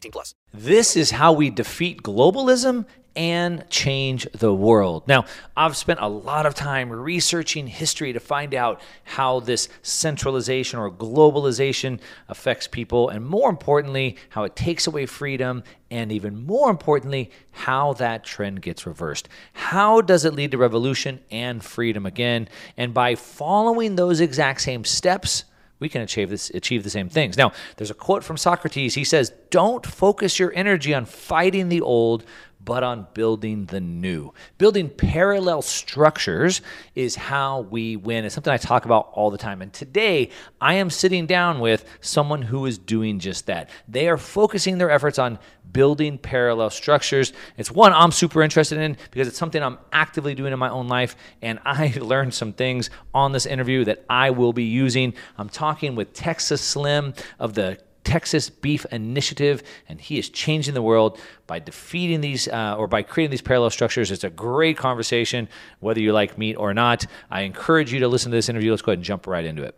18 plus. This is how we defeat globalism and change the world. Now, I've spent a lot of time researching history to find out how this centralization or globalization affects people, and more importantly, how it takes away freedom, and even more importantly, how that trend gets reversed. How does it lead to revolution and freedom again? And by following those exact same steps, we can achieve this achieve the same things. Now, there's a quote from Socrates. He says, "Don't focus your energy on fighting the old, but on building the new. Building parallel structures is how we win. It's something I talk about all the time. And today, I am sitting down with someone who is doing just that. They are focusing their efforts on building parallel structures. It's one I'm super interested in because it's something I'm actively doing in my own life. And I learned some things on this interview that I will be using. I'm talking with Texas Slim of the Texas Beef Initiative, and he is changing the world by defeating these uh, or by creating these parallel structures. It's a great conversation, whether you like meat or not. I encourage you to listen to this interview. Let's go ahead and jump right into it.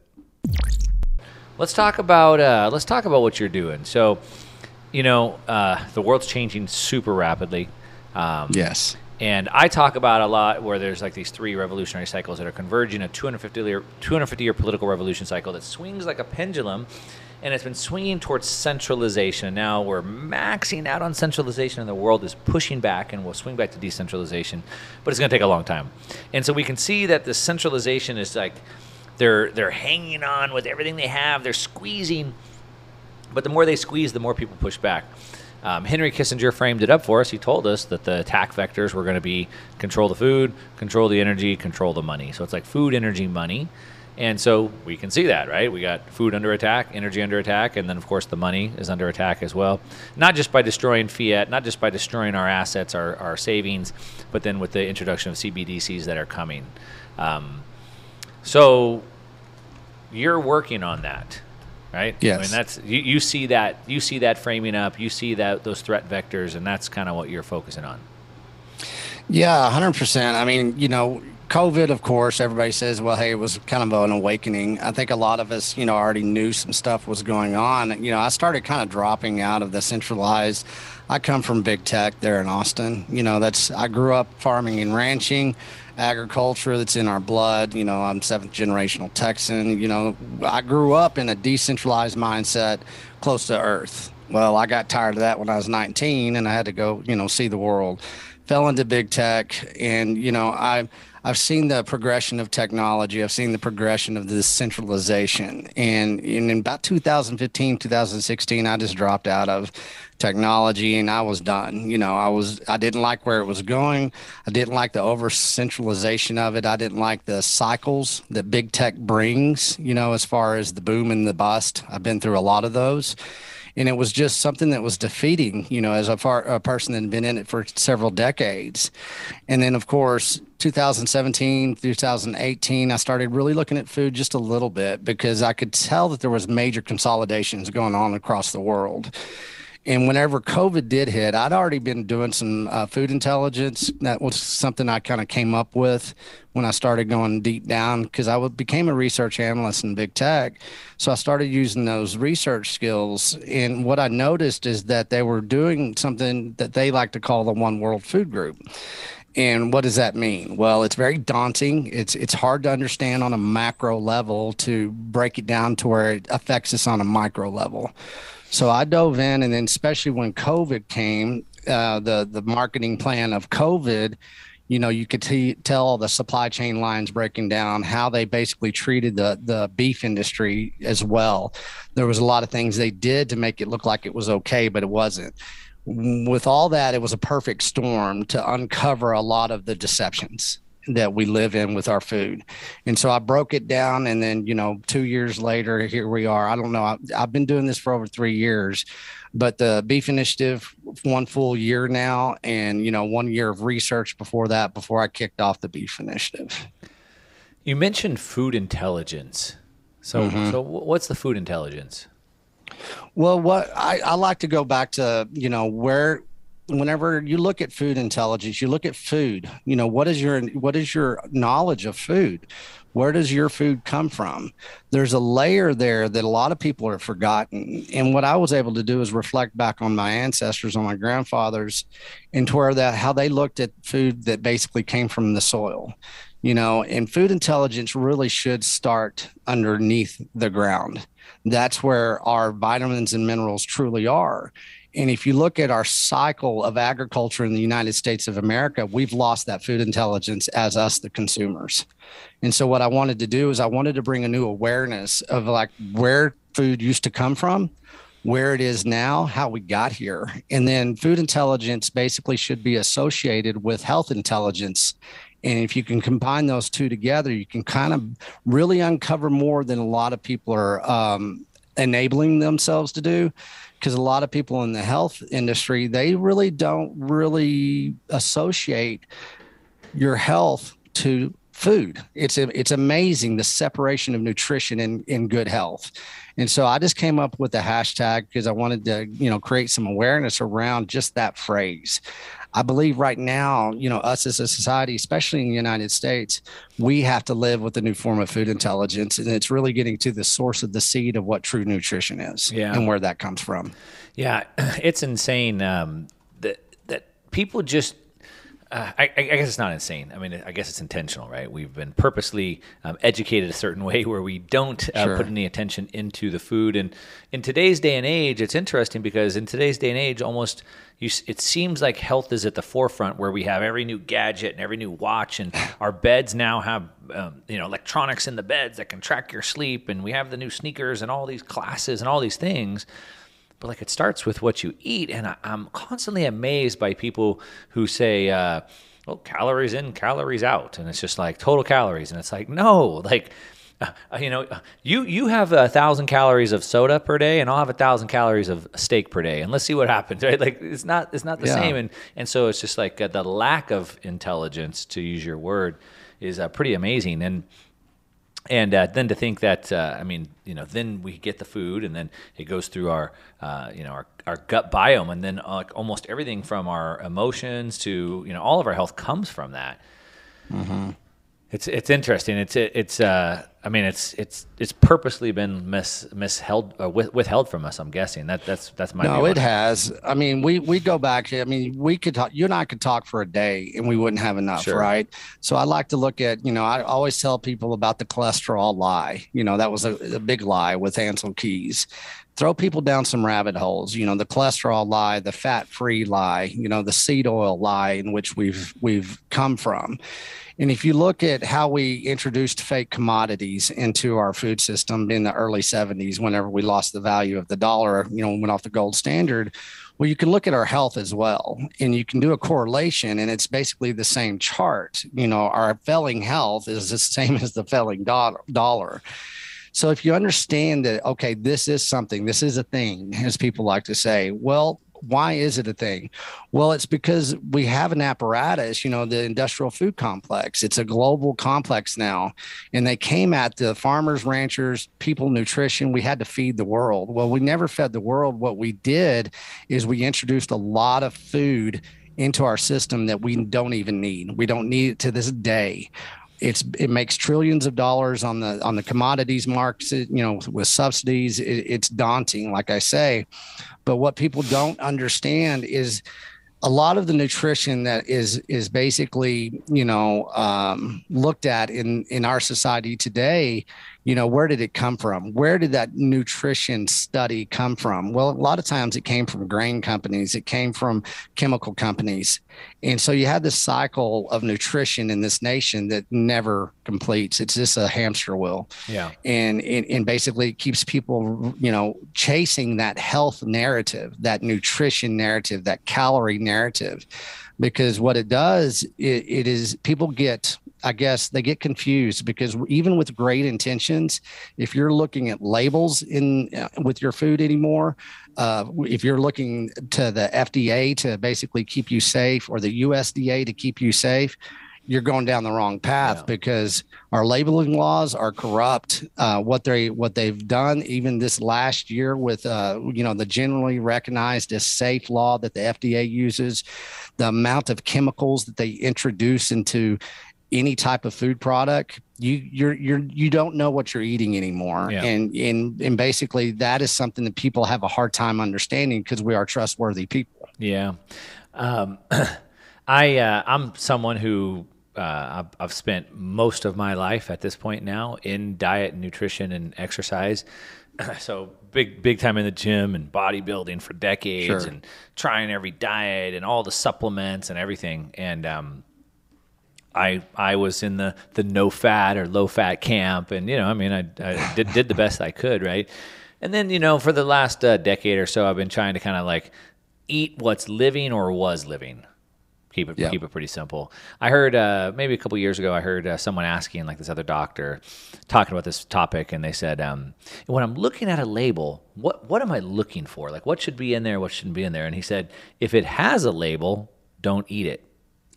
Let's talk about uh, let's talk about what you're doing. So, you know, uh, the world's changing super rapidly. Um, yes. And I talk about a lot where there's like these three revolutionary cycles that are converging a 250 year 250 year political revolution cycle that swings like a pendulum and it's been swinging towards centralization. And now we're maxing out on centralization, and the world is pushing back, and we'll swing back to decentralization. But it's going to take a long time. And so we can see that the centralization is like they're they're hanging on with everything they have. They're squeezing, but the more they squeeze, the more people push back. Um, Henry Kissinger framed it up for us. He told us that the attack vectors were going to be control the food, control the energy, control the money. So it's like food, energy, money. And so we can see that, right? We got food under attack, energy under attack, and then, of course, the money is under attack as well. Not just by destroying fiat, not just by destroying our assets, our, our savings, but then with the introduction of CBDCs that are coming. Um, so you're working on that, right? Yes. I mean, that's you, you see that you see that framing up, you see that those threat vectors, and that's kind of what you're focusing on. Yeah, hundred percent. I mean, you know, COVID, of course, everybody says, well, hey, it was kind of an awakening. I think a lot of us, you know, already knew some stuff was going on. You know, I started kind of dropping out of the centralized. I come from big tech there in Austin. You know, that's, I grew up farming and ranching agriculture that's in our blood. You know, I'm seventh generational Texan. You know, I grew up in a decentralized mindset close to earth. Well, I got tired of that when I was 19 and I had to go, you know, see the world. Fell into big tech and, you know, I I've seen the progression of technology. I've seen the progression of this centralization. And in about 2015, 2016, I just dropped out of technology and I was done. You know, I was I didn't like where it was going. I didn't like the over centralization of it. I didn't like the cycles that big tech brings, you know, as far as the boom and the bust. I've been through a lot of those and it was just something that was defeating you know as a, far, a person that had been in it for several decades. And then of course 2017 2018 i started really looking at food just a little bit because i could tell that there was major consolidations going on across the world and whenever COVID did hit, I'd already been doing some uh, food intelligence. That was something I kind of came up with when I started going deep down because I became a research analyst in big tech. So I started using those research skills. And what I noticed is that they were doing something that they like to call the One World Food Group. And what does that mean? Well, it's very daunting. It's it's hard to understand on a macro level to break it down to where it affects us on a micro level. So I dove in, and then especially when COVID came, uh, the the marketing plan of COVID, you know, you could t- tell the supply chain lines breaking down, how they basically treated the the beef industry as well. There was a lot of things they did to make it look like it was okay, but it wasn't. With all that, it was a perfect storm to uncover a lot of the deceptions that we live in with our food. And so I broke it down. And then, you know, two years later, here we are. I don't know. I, I've been doing this for over three years, but the Beef Initiative, one full year now, and, you know, one year of research before that, before I kicked off the Beef Initiative. You mentioned food intelligence. So, mm-hmm. so what's the food intelligence? Well, what I, I like to go back to, you know, where whenever you look at food intelligence you look at food you know what is your what is your knowledge of food? Where does your food come from? There's a layer there that a lot of people are forgotten. And what i was able to do is reflect back on my ancestors on my grandfathers and to where that how they looked at food that basically came from the soil you know and food intelligence really should start underneath the ground. That's where our vitamins and minerals truly are and if you look at our cycle of agriculture in the United States of America, we've lost that food intelligence as us, the consumers. And so, what I wanted to do is, I wanted to bring a new awareness of like where food used to come from, where it is now, how we got here. And then, food intelligence basically should be associated with health intelligence. And if you can combine those two together, you can kind of really uncover more than a lot of people are um, enabling themselves to do because a lot of people in the health industry they really don't really associate your health to food. It's it's amazing the separation of nutrition and in good health. And so i just came up with the hashtag because i wanted to you know create some awareness around just that phrase I believe right now, you know, us as a society, especially in the United States, we have to live with a new form of food intelligence. And it's really getting to the source of the seed of what true nutrition is yeah. and where that comes from. Yeah, it's insane um, that, that people just uh, I, I, guess it's not insane. I mean, I guess it's intentional, right? We've been purposely um, educated a certain way where we don't uh, sure. put any attention into the food. And in today's day and age, it's interesting because in today's day and age, almost you, it seems like health is at the forefront where we have every new gadget and every new watch, and our beds now have um, you know electronics in the beds that can track your sleep, and we have the new sneakers and all these classes and all these things but like it starts with what you eat. And I, am constantly amazed by people who say, uh, well, calories in, calories out. And it's just like total calories. And it's like, no, like, uh, you know, you you have a thousand calories of soda per day, and I'll have a thousand calories of steak per day, and let's see what happens. Right? Like it's not it's not the yeah. same, and and so it's just like uh, the lack of intelligence, to use your word, is uh, pretty amazing. And and uh, then to think that uh, I mean, you know, then we get the food, and then it goes through our, uh, you know, our, our gut biome, and then uh, almost everything from our emotions to you know all of our health comes from that. Mm-hmm. It's it's interesting. It's it's uh I mean it's it's it's purposely been mis misheld uh, with, withheld from us. I'm guessing that that's that's my no. It has. I mean, we we go back. I mean, we could talk. You and I could talk for a day, and we wouldn't have enough, Sure. right? So I like to look at. You know, I always tell people about the cholesterol lie. You know, that was a, a big lie with Ancel Keys. Throw people down some rabbit holes. You know, the cholesterol lie, the fat-free lie. You know, the seed oil lie, in which we've we've come from. And if you look at how we introduced fake commodities into our food system in the early 70s, whenever we lost the value of the dollar, you know, went off the gold standard, well, you can look at our health as well, and you can do a correlation, and it's basically the same chart. You know, our failing health is the same as the failing do- dollar. So if you understand that, okay, this is something, this is a thing, as people like to say, well, why is it a thing? Well, it's because we have an apparatus, you know, the industrial food complex. It's a global complex now. And they came at the farmers, ranchers, people, nutrition. We had to feed the world. Well, we never fed the world. What we did is we introduced a lot of food into our system that we don't even need. We don't need it to this day it's it makes trillions of dollars on the on the commodities markets you know with subsidies it, it's daunting like i say but what people don't understand is a lot of the nutrition that is is basically you know um, looked at in in our society today you know where did it come from? Where did that nutrition study come from? Well a lot of times it came from grain companies. It came from chemical companies. And so you have this cycle of nutrition in this nation that never completes. It's just a hamster wheel. Yeah. and and, and basically it keeps people you know chasing that health narrative that nutrition narrative that calorie narrative. Because what it does it, it is people get i guess they get confused because even with great intentions if you're looking at labels in uh, with your food anymore uh, if you're looking to the fda to basically keep you safe or the usda to keep you safe you're going down the wrong path Yeah. because our labeling laws are corrupt. Uh, what they what they've done, even this last year, with uh, you know the generally recognized as safe law that the FDA uses, the amount of chemicals that they introduce into any type of food product, you you're you're you don't know what you're eating anymore, Yeah. and and and basically that is something that people have a hard time understanding because we are trustworthy people. Yeah. Um, I uh, I'm someone who uh, I've, I've spent most of my life at this point now in diet, and nutrition, and exercise. so big big time in the gym and bodybuilding for decades, Sure. and trying every diet and all the supplements and everything. And um, I I was in the the no fat or low fat camp, and you know, I mean, I, I did did the best I could, right? And then you know, for the last uh, decade or so, I've been trying to kind of like eat what's living or was living. Keep it Yeah. keep it pretty simple. I heard uh, maybe a couple years ago, I heard uh, someone asking like this other doctor talking about this topic, and they said, um, when I'm looking at a label, what what am I looking for? Like, what should be in there, what shouldn't be in there? And he said, if it has a label, don't eat it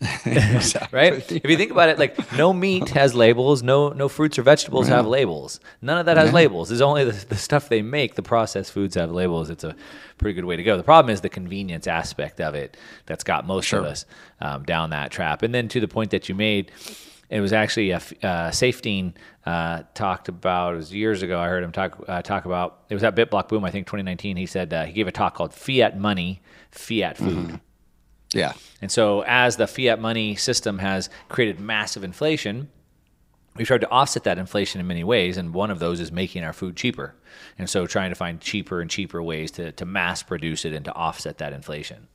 right? If you think about it, like no meat has labels, no no fruits or vegetables have labels. None of that has labels. It's only the, the stuff they make, the processed foods have labels. It's a pretty good way to go. The problem is the convenience aspect of it that's got most of us um, down that trap. And then to the point that you made, it was actually a uh, Saifedean uh, talked about. It was years ago. I heard him talk uh, talk about. It was at BitBlock Boom, I think, 2019. He said uh, he gave a talk called "Fiat Money, Fiat Food." Yeah. And so, as the fiat money system has created massive inflation, we've tried to offset that inflation in many ways. And one of those is making our food cheaper. And so, trying to find cheaper and cheaper ways to, to mass produce it and to offset that inflation.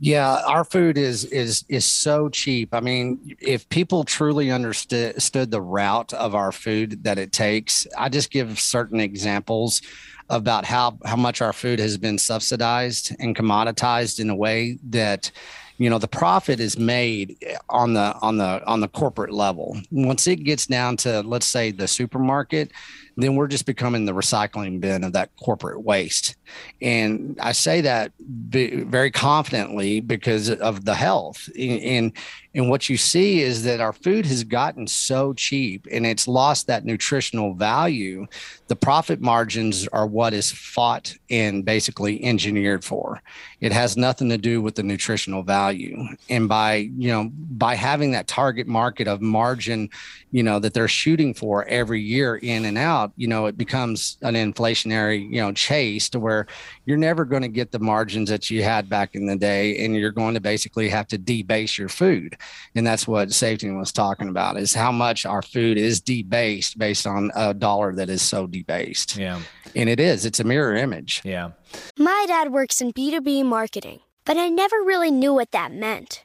Yeah, our food is is is so cheap. I mean, if people truly understood stood the route of our food that it takes, I just give certain examples about how how much our food has been subsidized and commoditized in a way that you know the profit is made on the on the on the corporate level. Once it gets down to let's say the supermarket then we're just becoming the recycling bin of that corporate waste. And I say that very confidently because of the health. And, and what you see is that our food has gotten so cheap and it's lost that nutritional value. The profit margins are what is fought and basically engineered for. It has nothing to do with the nutritional value. And by, you know, by having that target market of margin, you know, that they're shooting for every year in and out, you know, it becomes an inflationary, you know, chase to where you're never going to get the margins that you had back in the day. And you're going to basically have to debase your food. And that's what Saifedean was talking about is how much our food is debased based on a dollar that is so debased. Yeah. And it is it's a mirror image. Yeah. My dad works in b2b marketing but i never really knew what that meant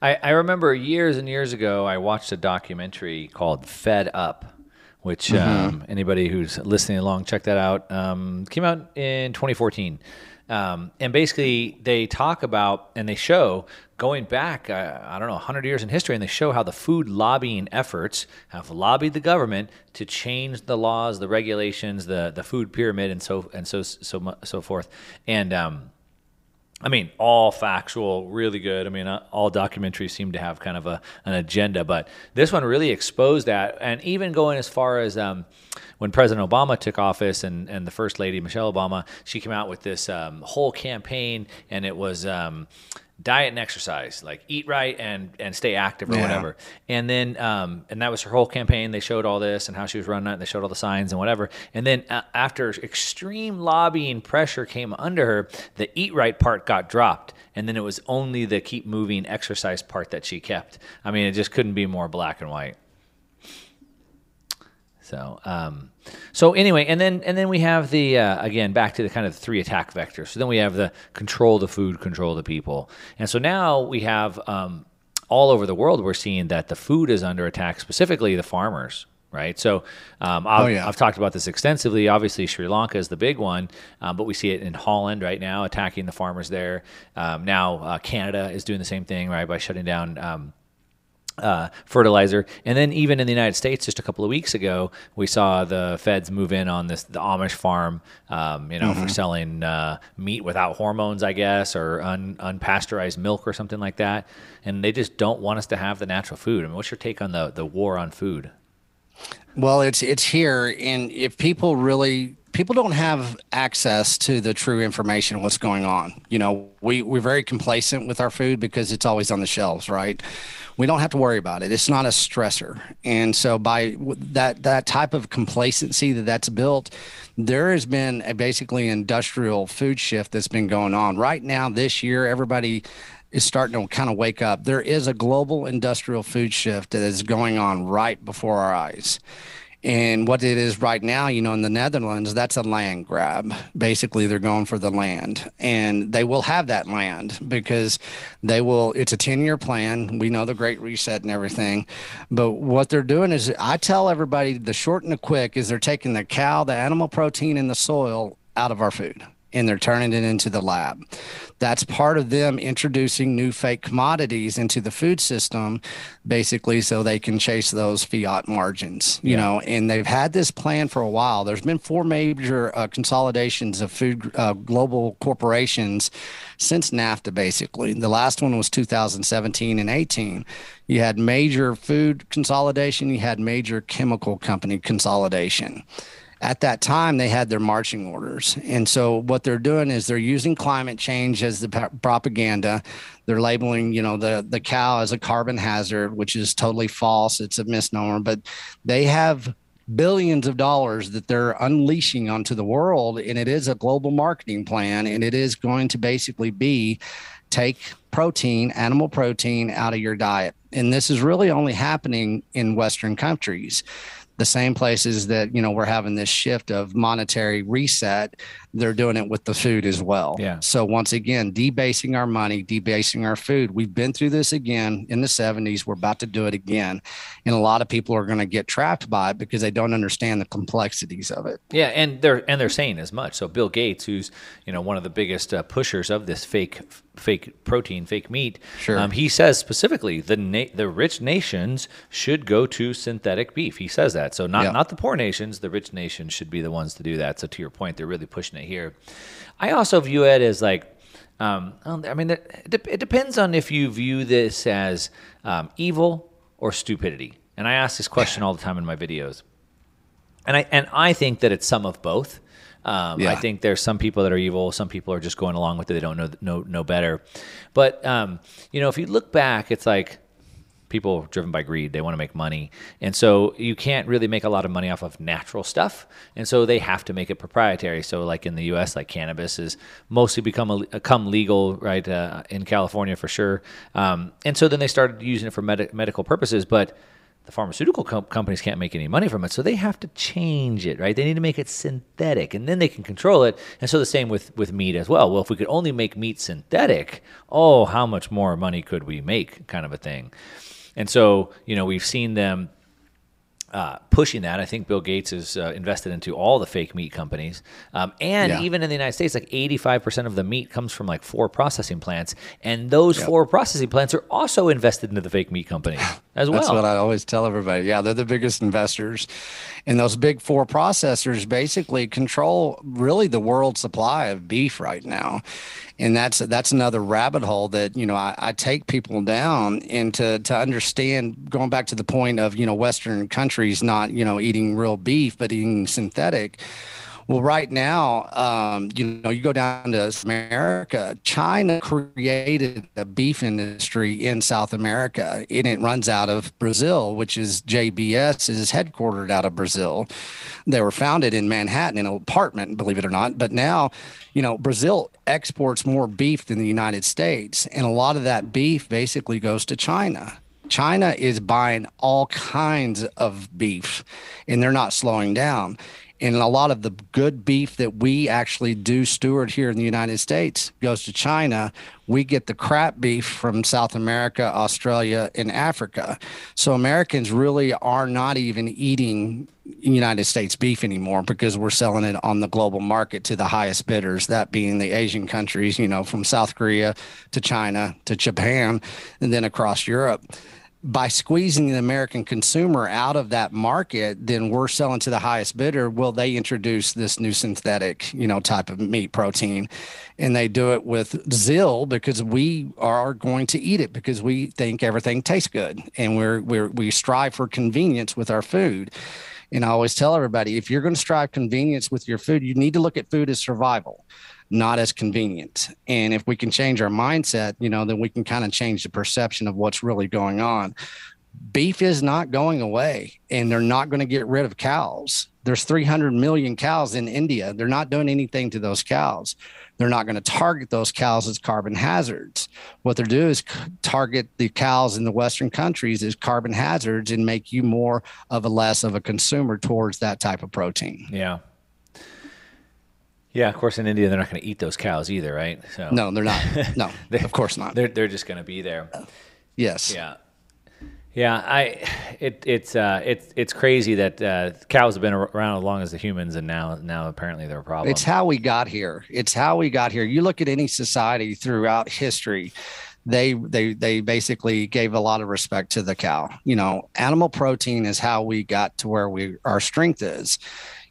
I, I remember years and years ago, I watched a documentary called Fed Up which mm-hmm. um, anybody who's listening along, check that out. Um, came out in 2014. Um, and basically, they talk about and they show going back, uh, I don't know, 100 years in history, and they show how the food lobbying efforts have lobbied the government to change the laws, the regulations, the the food pyramid, and so and so so so forth. And um, I mean, all factual, really good. I mean, uh, all documentaries seem to have kind of a, an agenda, but this one really exposed that. And even going as far as um, when President Obama took office and, and the First Lady, Michelle Obama, she came out with this um, whole campaign, and it was. Um, diet and exercise, like eat right and and stay active or yeah. whatever. And then um, and that was her whole campaign. They showed all this and how she was running it. They showed all the signs and whatever. And then uh, after extreme lobbying pressure came under her, the eat right part got dropped. And then it was only the keep moving exercise part that she kept. I mean, it just couldn't be more black and white. So, um, so anyway, and then and then we have the uh, again back to the kind of three attack vectors. So then we have the control the food, control the people, and so now we have um, all over the world we're seeing that the food is under attack, specifically the farmers. Right, so um, I've, oh, yeah. I've, talked about this extensively. Obviously, Sri Lanka is the big one, um, but we see it in Holland right now, attacking the farmers there. Um, now, uh, Canada is doing the same thing, right, by shutting down um, uh, fertilizer. And then even in the United States, just a couple of weeks ago, we saw the feds move in on this the Amish farm, um, you know, Mhm. for selling uh, meat without hormones, I guess, or un, unpasteurized milk or something like that. And they just don't want us to have the natural food. I mean, what's your take on the the war on food? Well, it's it's here, and if people really people don't have access to the true information what's going on. You know, we we're very complacent with our food because it's always on the shelves, right? We don't have to worry about it. It's not a stressor, and so by that that type of complacency that that's built, there has been a basically industrial food shift that's been going on right now. This year, everybody is starting to kind of wake up. There is a global industrial food shift that is going on right before our eyes. And what it is right now, you know, in the Netherlands, that's a land grab. Basically, they're going for the land and they will have that land because they will, it's a 10 year plan. We know the Great Reset and everything. But what they're doing is, I tell everybody the short and the quick is they're taking the cow, the animal protein in the soil out of our food and they're turning it into the lab. That's part of them introducing new fake commodities into the food system, basically, so they can chase those fiat margins, you Yeah. know. And they've had this plan for a while. There's been four major uh, consolidations of food uh, global corporations since NAFTA, basically. The last one was 2017 and 18. You had major food consolidation, you had major chemical company consolidation at that time they had their marching orders. And so what they're doing is they're using climate change as the pa- propaganda. They're labeling you know the the cow as a carbon hazard which is totally false. It's a misnomer. But they have billions of dollars that they're unleashing onto the world and it is a global marketing plan and it is going to basically be take protein animal protein out of your diet. And this is really only happening in western countries the same places that you know we're having this shift of monetary reset they're doing it with the food as well. Yeah. so once again debasing our money debasing our food. We've been through this again in the 70s we're about to do it again. And a lot of people are going to get trapped by it because they don't understand the complexities of it. Yeah, and they're and they're saying as much. So Bill Gates, who's you know one of the biggest uh, pushers of this fake fake protein, fake meat, Sure. um, he says specifically the na- the rich nations should go to synthetic beef. He says that. So not Yeah. not the poor nations, the rich nations should be the ones to do that. So to your point, they're really pushing it here. I also view it as like. Um, I mean, it, depends on if you view this as um, evil or stupidity. And I ask this question all the time in my videos and I and I think that it's some of both. Um, I think there's some people that are evil. Some people are just going along with it. They don't know know know better. But um, you know, if you look back, it's like people driven by greed. They want to make money, and so you can't really make a lot of money off of natural stuff. And so they have to make it proprietary. So, like in the U.S., like cannabis is mostly become a, become legal, right? Uh, in California for sure. Um, and so then they started using it for med- medical purposes, but the pharmaceutical com- companies can't make any money from it, so they have to change it, right? They need to make it synthetic, and then they can control it. And so the same with with meat as well. Well, if we could only make meat synthetic, oh, how much more money could we make? Kind of a thing. And so you know we've seen them uh, pushing that. I think Bill Gates is uh, invested into all the fake meat companies, um, and Yeah. even in the United States, like eighty-five percent of the meat comes from like four processing plants, and those Yep. four processing plants are also invested into the fake meat company as well. That's what I always tell everybody. Yeah, they're the biggest investors. And those big four processors basically control really the world supply of beef right now. And that's that's another rabbit hole that, you know, I, I take people down into to understand going back to the point of, you know, Western countries not, you know, eating real beef, but eating synthetic. Well, right now, um, you know, you go down to America, China created a beef industry in South America, and it runs out of Brazil, which is JBS is headquartered out of Brazil. They were founded in Manhattan in an apartment, believe it or not. But now, you know, Brazil exports more beef than the United States, and a lot of that beef basically goes to China. China is buying all kinds of beef, and they're not slowing down. And a lot of the good beef that we actually do steward here in the United States goes to China. We get the crap beef from South America, Australia, and Africa. So Americans really are not even eating United States beef anymore because we're selling it on the global market to the highest bidders, that being the Asian countries, you know, from South Korea to China to Japan and then across Europe by squeezing the American consumer out of that market, then we're selling to the highest bidder. Will they introduce this new synthetic, you know, type of meat protein? And they do it with zeal because we are going to eat it because we think everything tastes good and we're, we're we strive for convenience with our food. And I always tell everybody if you're going to strive convenience with your food, you need to look at food as survival not as convenient. And if we can change our mindset, you know, then we can kind of change the perception of what's really going on. Beef is not going away and they're not going to get rid of cows. There's 300 million cows in India. They're not doing anything to those cows. They're not going to target those cows as carbon hazards. What they're doing is target the cows in the Western countries as carbon hazards and make you more of a less of a consumer towards that type of protein. Yeah. Yeah, of course, in India they're not going to eat those cows either, right? So no, they're not. No, they, of course not. They're they're just going to be there. Yes. Yeah. Yeah, I it it's uh it's it's crazy that uh, cows have been around as long as the humans, and now now apparently they're a problem. It's how we got here. It's how we got here. You look at any society throughout history, they they they basically gave a lot of respect to the cow. You know, animal protein is how we got to where we our strength is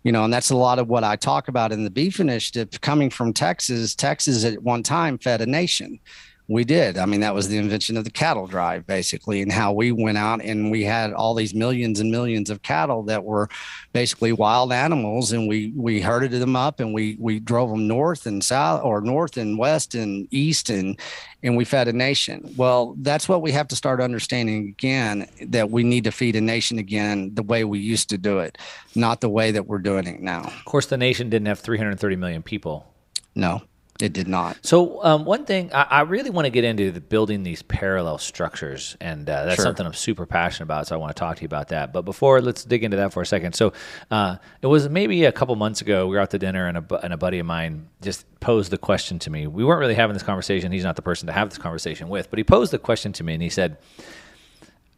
you know, and that's a lot of what I talk about in the beef initiative coming from Texas. Texas at one time fed a nation. We did. I mean, that was the invention of the cattle drive, basically, and how we went out and we had all these millions and millions of cattle that were basically wild animals, and we we herded them up and we we drove them north and south, or north and west and east, and and we fed a nation. Well, that's what we have to start understanding again that we need to feed a nation again the way we used to do it, not the way that we're doing it now. Of course, the nation didn't have 330 million people. No. It did not. So um, one thing I, I, really want to get into the building these parallel structures, and uh, that's sure. something I'm super passionate about. So I want to talk to you about that. But before, let's dig into that for a second. So uh, it was maybe a couple months ago. We were out to dinner, and a, and a buddy of mine just posed the question to me. We weren't really having this conversation. He's not the person to have this conversation with, but he posed the question to me, and he said,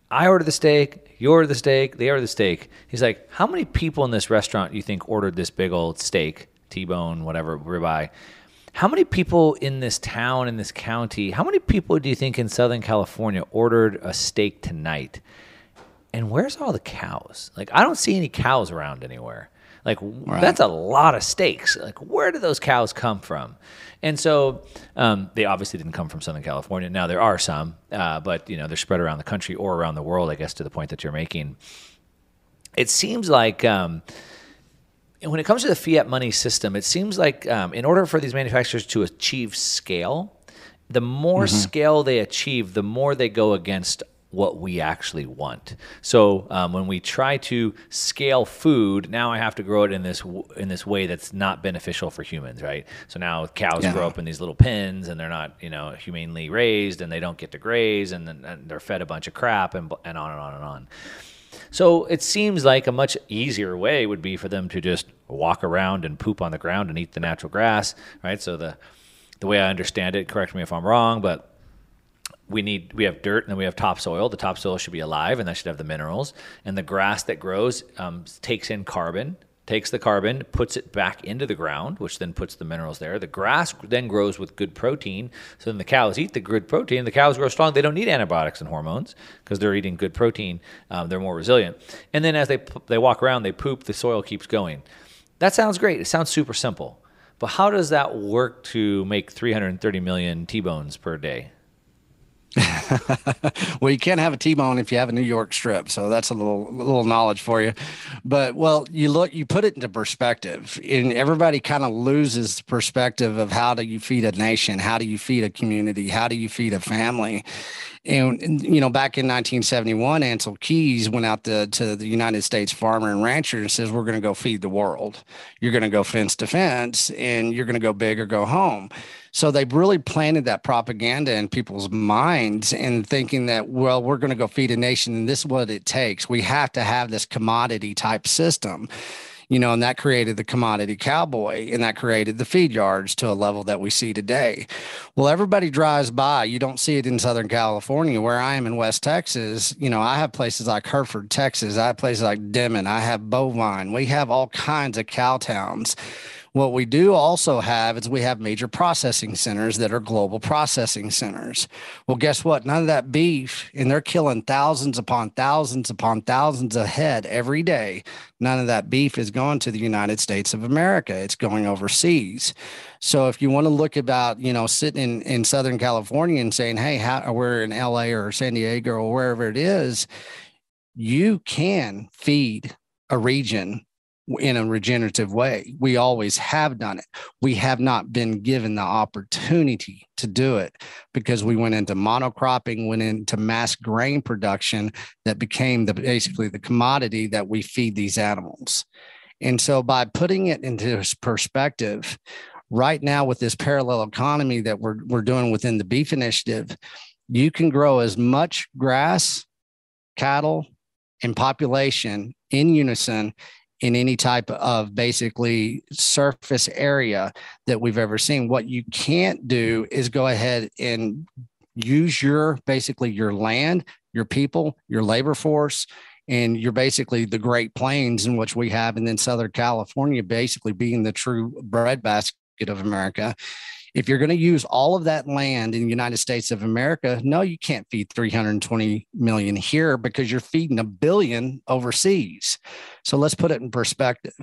"I ordered the steak. You ordered the steak. They ordered the steak." He's like, "How many people in this restaurant you think ordered this big old steak, T-bone, whatever, ribeye?" How many people in this town, in this county, how many people do you think in Southern California ordered a steak tonight? And where's all the cows? Like, I don't see any cows around anywhere. Like, right. that's a lot of steaks. Like, where do those cows come from? And so um, they obviously didn't come from Southern California. Now, there are some, uh, but, you know, they're spread around the country or around the world, I guess, to the point that you're making. It seems like. Um, when it comes to the fiat money system, it seems like um, in order for these manufacturers to achieve scale, the more mm-hmm. scale they achieve, the more they go against what we actually want. So um, when we try to scale food, now I have to grow it in this in this way that's not beneficial for humans, right? So now cows yeah. grow up in these little pens, and they're not you know humanely raised, and they don't get to graze, and, then, and they're fed a bunch of crap, and and on and on and on. So it seems like a much easier way would be for them to just walk around and poop on the ground and eat the natural grass, right? So the the way I understand it, correct me if I'm wrong, but we need we have dirt and then we have topsoil. The topsoil should be alive and that should have the minerals. And the grass that grows um, takes in carbon takes the carbon, puts it back into the ground, which then puts the minerals there. The grass then grows with good protein. So then the cows eat the good protein. The cows grow strong. They don't need antibiotics and hormones because they're eating good protein. Um, they're more resilient. And then as they they walk around, they poop. The soil keeps going. That sounds great. It sounds super simple. But how does that work to make 330 million T-bones per day? well, you can't have a T-bone if you have a New York strip, so that's a little little knowledge for you. But well, you look, you put it into perspective, and everybody kind of loses perspective of how do you feed a nation, how do you feed a community, how do you feed a family, and, and, you know, back in 1971, Ancel Keys went out to, to the United States farmer and rancher and says, We're going to go feed the world. You're going to go fence to fence and you're going to go big or go home. So they've really planted that propaganda in people's minds and thinking that, well, we're going to go feed a nation and this is what it takes. We have to have this commodity type system you know, and that created the commodity cowboy and that created the feed yards to a level that we see today. Well, everybody drives by. You don't see it in Southern California where I am in West Texas. You know, I have places like Hereford, Texas. I have places like Deming. I have Bovina. We have all kinds of cow towns What we do also have is we have major processing centers that are global processing centers. Well, guess what? None of that beef, and they're killing thousands upon thousands upon thousands of head every day. None of that beef is going to the United States of America. It's going overseas. So if you want to look about, you know, sitting in, in Southern California and saying, hey, how, we're in LA or San Diego or wherever it is, you can feed a region in a regenerative way. We always have done it. We have not been given the opportunity to do it because we went into monocropping, went into mass grain production that became the basically the commodity that we feed these animals. And so by putting it into perspective, right now with this parallel economy that we're we're doing within the beef initiative, you can grow as much grass, cattle, and population in unison in any type of basically surface area that we've ever seen. What you can't do is go ahead and use your basically your land, your people, your labor force, and you're basically the Great Plains in which we have, and then Southern California basically being the true breadbasket of America if you're going to use all of that land in the United States of America, no, you can't feed 320 million here because you're feeding a billion overseas. So let's put it in perspective.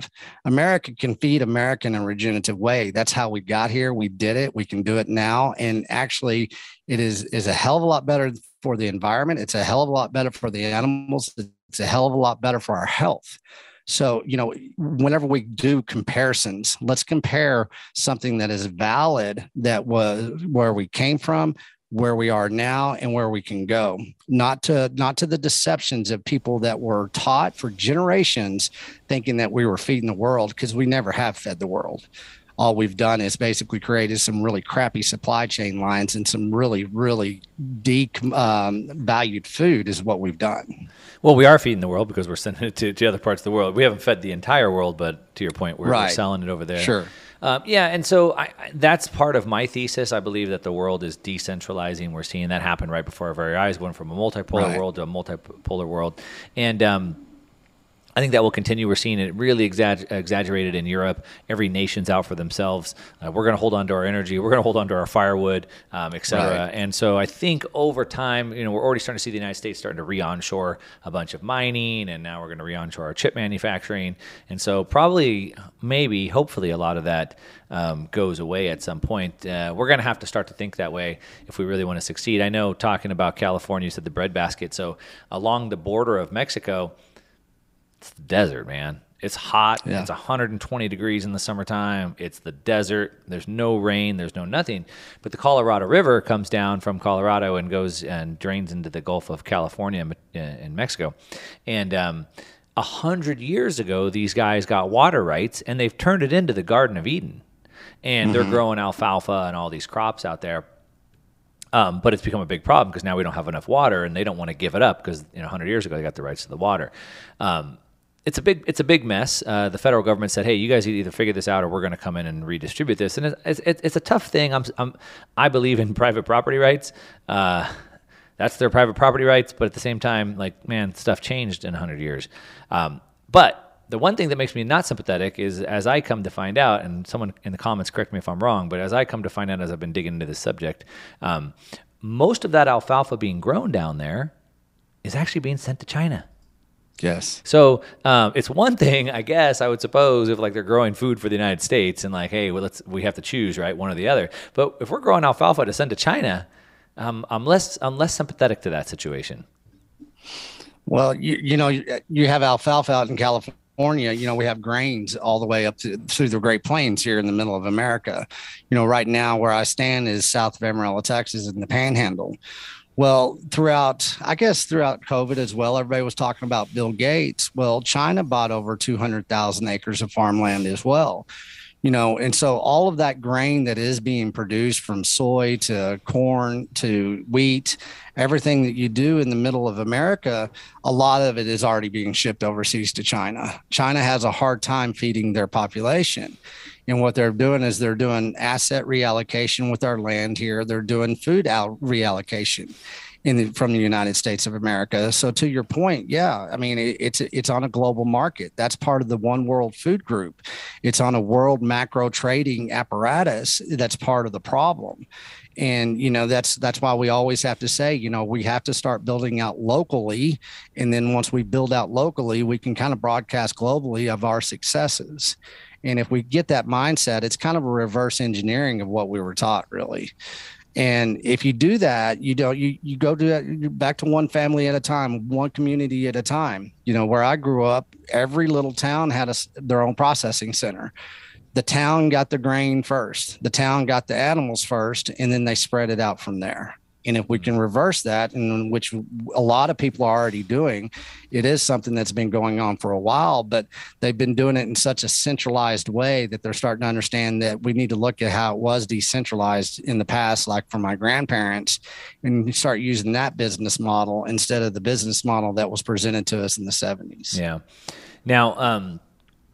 America can feed America in a regenerative way. That's how we got here. We did it. We can do it now. And actually, it is, is a hell of a lot better for the environment. It's a hell of a lot better for the animals. It's a hell of a lot better for our health. So, you know, whenever we do comparisons, let's compare something that is valid that was where we came from, where we are now and where we can go. Not to not to the deceptions of people that were taught for generations thinking that we were feeding the world because we never have fed the world all we've done is basically created some really crappy supply chain lines and some really, really devalued um, food is what we've done. Well, we are feeding the world because we're sending it to, to other parts of the world. We haven't fed the entire world, but to your point, we're, right. we're selling it over there. Sure. Um, yeah, and so I, I, that's part of my thesis. I believe that the world is decentralizing. We're seeing that happen right before our very eyes, going from a multipolar right. world to a multipolar world, and um, I think that will continue. We're seeing it really exagger- exaggerated in Europe. Every nation's out for themselves. Uh, we're going to hold on to our energy. We're going to hold on to our firewood, um, et cetera. Right. And so I think over time, you know, we're already starting to see the United States starting to re-onshore a bunch of mining, and now we're going to re-onshore our chip manufacturing. And so probably, maybe, hopefully, a lot of that um, goes away at some point. Uh, we're going to have to start to think that way if we really want to succeed. I know talking about California, you said the breadbasket. So along the border of Mexico it's the desert, man. It's hot. Yeah. It's 120 degrees in the summertime. It's the desert. There's no rain. There's no nothing. But the Colorado River comes down from Colorado and goes and drains into the Gulf of California in Mexico. And um, a hundred years ago, these guys got water rights, and they've turned it into the Garden of Eden. And mm-hmm. they're growing alfalfa and all these crops out there. Um, but it's become a big problem because now we don't have enough water, and they don't want to give it up because you know 100 years ago they got the rights to the water. Um, it's a big it's a big mess. Uh, the federal government said, "Hey, you guys either figure this out, or we're going to come in and redistribute this." And it's, it's, it's a tough thing. I'm, I'm, i believe in private property rights. Uh, that's their private property rights, but at the same time, like man, stuff changed in hundred years. Um, but the one thing that makes me not sympathetic is as I come to find out, and someone in the comments correct me if I'm wrong, but as I come to find out as I've been digging into this subject, um, most of that alfalfa being grown down there is actually being sent to China. Yes. So um, it's one thing, I guess, I would suppose, if like they're growing food for the United States and like, hey, well, let's we have to choose right one or the other. But if we're growing alfalfa to send to China, um, I'm less I'm less sympathetic to that situation. Well, you you know you have alfalfa out in California. You know we have grains all the way up to through the Great Plains here in the middle of America. You know right now where I stand is south of Amarillo, Texas, in the Panhandle. Well, throughout, I guess throughout COVID as well, everybody was talking about Bill Gates. Well, China bought over 200,000 acres of farmland as well. You know, and so all of that grain that is being produced from soy to corn to wheat, everything that you do in the middle of America, a lot of it is already being shipped overseas to China. China has a hard time feeding their population. And what they're doing is they're doing asset reallocation with our land here. They're doing food out reallocation. In the, from the United States of America. So to your point, yeah, I mean it, it's it's on a global market. That's part of the One World Food Group. It's on a world macro trading apparatus. That's part of the problem and you know that's that's why we always have to say you know we have to start building out locally and then once we build out locally we can kind of broadcast globally of our successes and if we get that mindset it's kind of a reverse engineering of what we were taught really and if you do that you don't you, you go to back to one family at a time one community at a time. You know where i grew up every little town had a, their own processing center. The town got the grain first, the town got the animals first, and then they spread it out from there. And if we can reverse that, and which a lot of people are already doing, it is something that's been going on for a while, but they've been doing it in such a centralized way that they're starting to understand that we need to look at how it was decentralized in the past, like for my grandparents, and start using that business model instead of the business model that was presented to us in the 70s. Yeah. Now, um,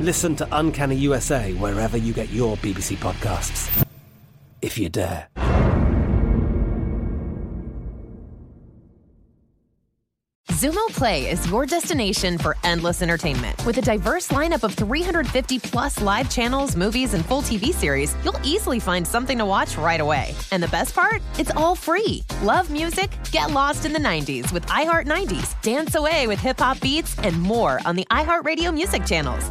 Listen to Uncanny USA wherever you get your BBC podcasts, if you dare. Xumo Play is your destination for endless entertainment. With a diverse lineup of 350 plus live channels, movies, and full TV series, you'll easily find something to watch right away. And the best part? It's all free. Love music? Get lost in the 90s with iHeart 90s, dance away with hip hop beats, and more on the iHeartRadio music channels.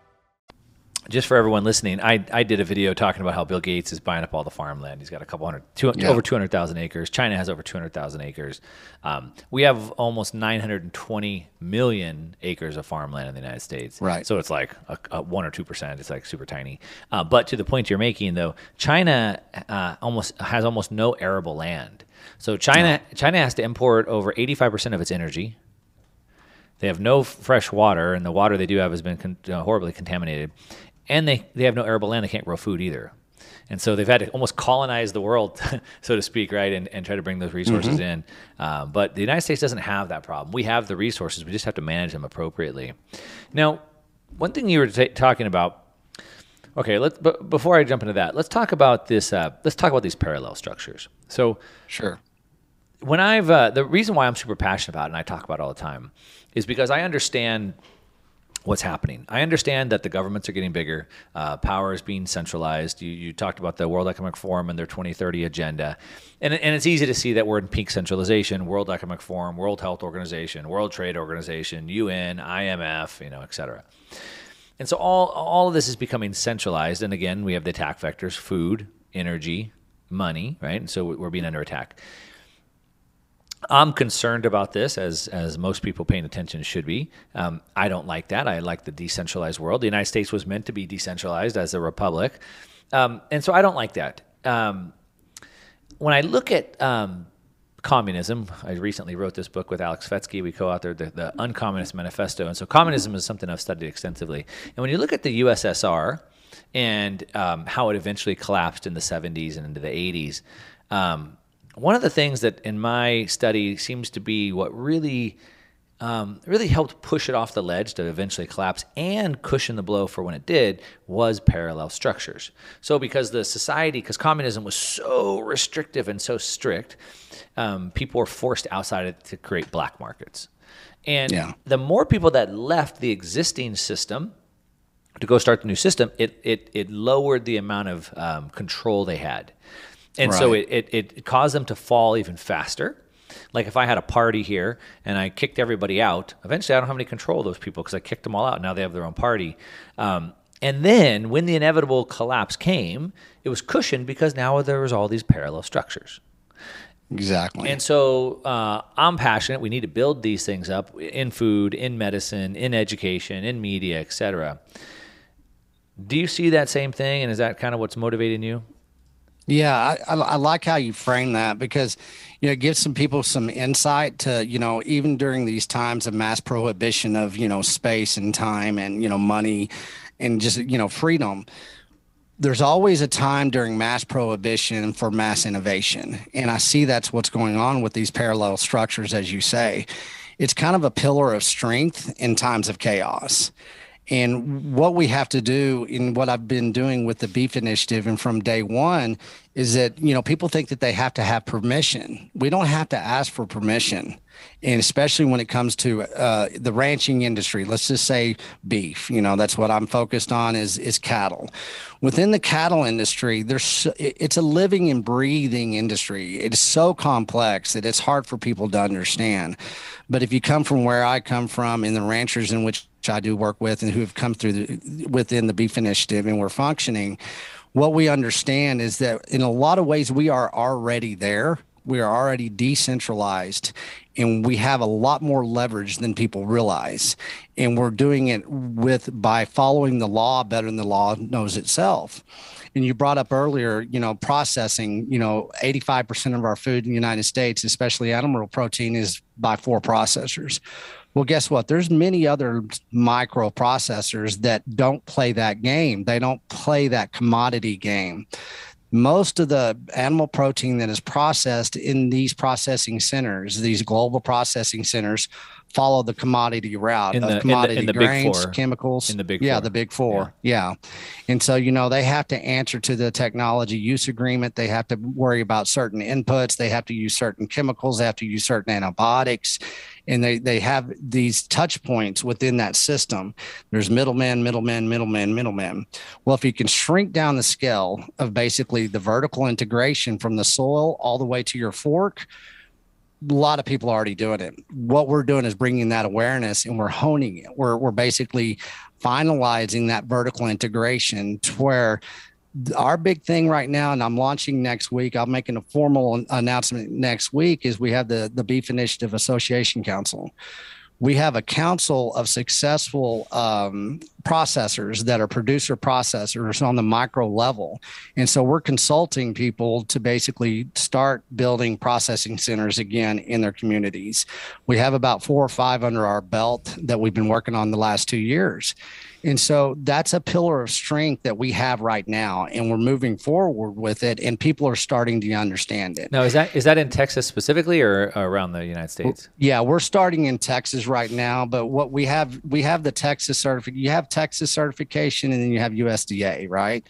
just for everyone listening, I, I did a video talking about how Bill Gates is buying up all the farmland. He's got a couple hundred, two, Yeah. over 200,000 acres. China has over 200,000 acres. Um, we have almost 920 million acres of farmland in the United States. Right. So it's like a, a 1 or 2%. It's like super tiny. Uh, but to the point you're making, though, China uh, almost has almost no arable land. So China China has to import over 85% of its energy. They have no fresh water, and the water they do have has been con- uh, horribly contaminated. And they, they have no arable land. They can't grow food either. And so they've had to almost colonize the world, so to speak, right? And, and try to bring those resources Mhm. in. Um, but the United States doesn't have that problem. We have the resources. We just have to manage them appropriately. Now, one thing you were ta talking about. Okay, let's. But before I jump into that, let's talk about this. Uh, let's talk about these parallel structures. So, sure. When I've uh, the reason why I'm super passionate about it and I talk about it all the time is because I understand what's happening. I understand that the governments are getting bigger, uh, power is being centralized. You, you talked about the World Economic Forum and their 2030 agenda, and, and it's easy to see that we're in peak centralization. World Economic Forum, World Health Organization, World Trade Organization, UN, IMF, you know, et cetera. And so all all of this is becoming centralized. And again, we have the attack vectors: food, energy, money, right? And so we're being under attack. I'm concerned about this, as as most people paying attention should be. Um, I don't like that. I like the decentralized world. The United States was meant to be decentralized as a republic, um, and so I don't like that. Um, when I look at um, communism. I recently wrote this book with Alex Svetski. We co-authored the, the Uncommunist Manifesto, and so communism is something I've studied extensively. And when you look at the USSR and um, how it eventually collapsed in the 70s and into the 80s, um, one of the things that in my study seems to be what really um, really helped push it off the ledge to eventually collapse and cushion the blow for when it did was parallel structures. So, because the society, because communism was so restrictive and so strict, um, people were forced outside it to create black markets. And Yeah. the more people that left the existing system to go start the new system, it it it lowered the amount of um, control they had, and so it, it it caused them to fall even faster. Like if I had a party here and I kicked everybody out, eventually I don't have any control of those people because I kicked them all out. Now they have their own party. Um, and then when the inevitable collapse came, it was cushioned because now there was all these parallel structures. Exactly. And so uh, I'm passionate. We need to build these things up in food, in medicine, in education, in media, etc. Do you see that same thing? And is that kind of what's motivating you? Yeah, I, I, I like how you frame that because, you know, it gives some people some insight to, you know, even during these times of mass prohibition of, you know, space and time and, you know, money and just, you know, freedom. There's always a time during mass prohibition for mass innovation. And I see that's what's going on with these parallel structures, as you say. It's kind of a pillar of strength in times of chaos. And what we have to do, in what I've been doing with the Beef Initiative and from day one, is that, you know, people think that they have to have permission. We don't have to ask for permission. And especially when it comes to uh, the ranching industry, let's just say beef, you know, that's what I'm focused on is, is cattle. Within the cattle industry, there's it's a living and breathing industry. It's so complex that it's hard for people to understand. But if you come from where I come from, in the ranchers in which I do work with, and who have come through the, within the Beef Initiative, and we're functioning, what we understand is that in a lot of ways we are already there. We are already decentralized, and we have a lot more leverage than people realize. And we're doing it with by following the law better than the law knows itself and you brought up earlier, you know, processing, you know, 85% of our food in the United States, especially animal protein, is by four processors. Well, guess what? There's many other microprocessors that don't play that game. They don't play that commodity game. Most of the animal protein that is processed in these processing centers, these global processing centers, follow the commodity route In of the- in the- commodity in the Big grains, Four. chemicals. In the Big yeah, Four. the big four. Yeah. And so, you know, they have to answer to the technology use agreement. They have to worry about certain inputs. They have to use certain chemicals. They have to use certain antibiotics. And they, they have these touch points within that system. There's middleman, middleman, middleman, middleman. Well, if you can shrink down the scale of basically the vertical integration from the soil all the way to your fork, a lot of people are already doing it. What we're doing is bringing that awareness and we're honing it. We're, we're basically finalizing that vertical integration to where our big thing right now, and I'm launching next week, I'm making a formal announcement next week, is we have the, the Beef Initiative Association Council. We have a council of successful um, processors that are producer processors on the micro level. And so we're consulting people to basically start building processing centers again in their communities. We have about four or five under our belt that we've been working on the last two years. And so that's a pillar of strength that we have right now, and we're moving forward with it, and people are starting to understand it. Now, is that is that in Texas specifically or around the United States? Yeah, we're starting in Texas right now, but what we have we have the Texas certificate. You have Texas certification, and then you have USDA, right?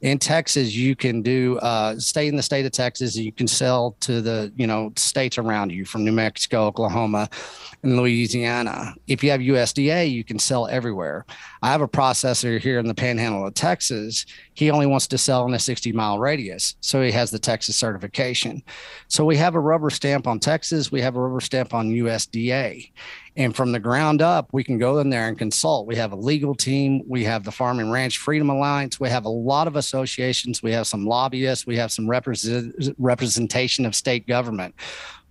In Texas, you can do uh, stay in the state of Texas. You can sell to the you know states around you, from New Mexico, Oklahoma, and Louisiana. If you have USDA, you can sell everywhere. I have a processor here in the Panhandle of Texas. He only wants to sell in a 60 mile radius, so he has the Texas certification. So we have a rubber stamp on Texas. We have a rubber stamp on USDA. And from the ground up, we can go in there and consult. We have a legal team. We have the Farm and Ranch Freedom Alliance. We have a lot of associations. We have some lobbyists. We have some represent, representation of state government.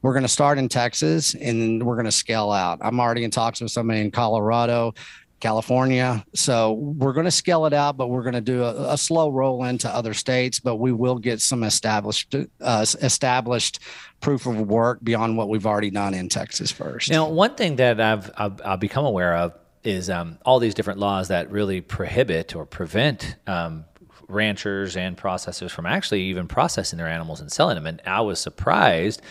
We're going to start in Texas and we're going to scale out. I'm already in talks with somebody in Colorado. California. So we're going to scale it out, but we're going to do a, a, slow roll into other states. But we will get some established uh, established proof of work beyond what we've already done in Texas first. Now, one thing that I've I've, I've become aware of is um, all these different laws that really prohibit or prevent um, ranchers and processors from actually even processing their animals and selling them. And I was surprised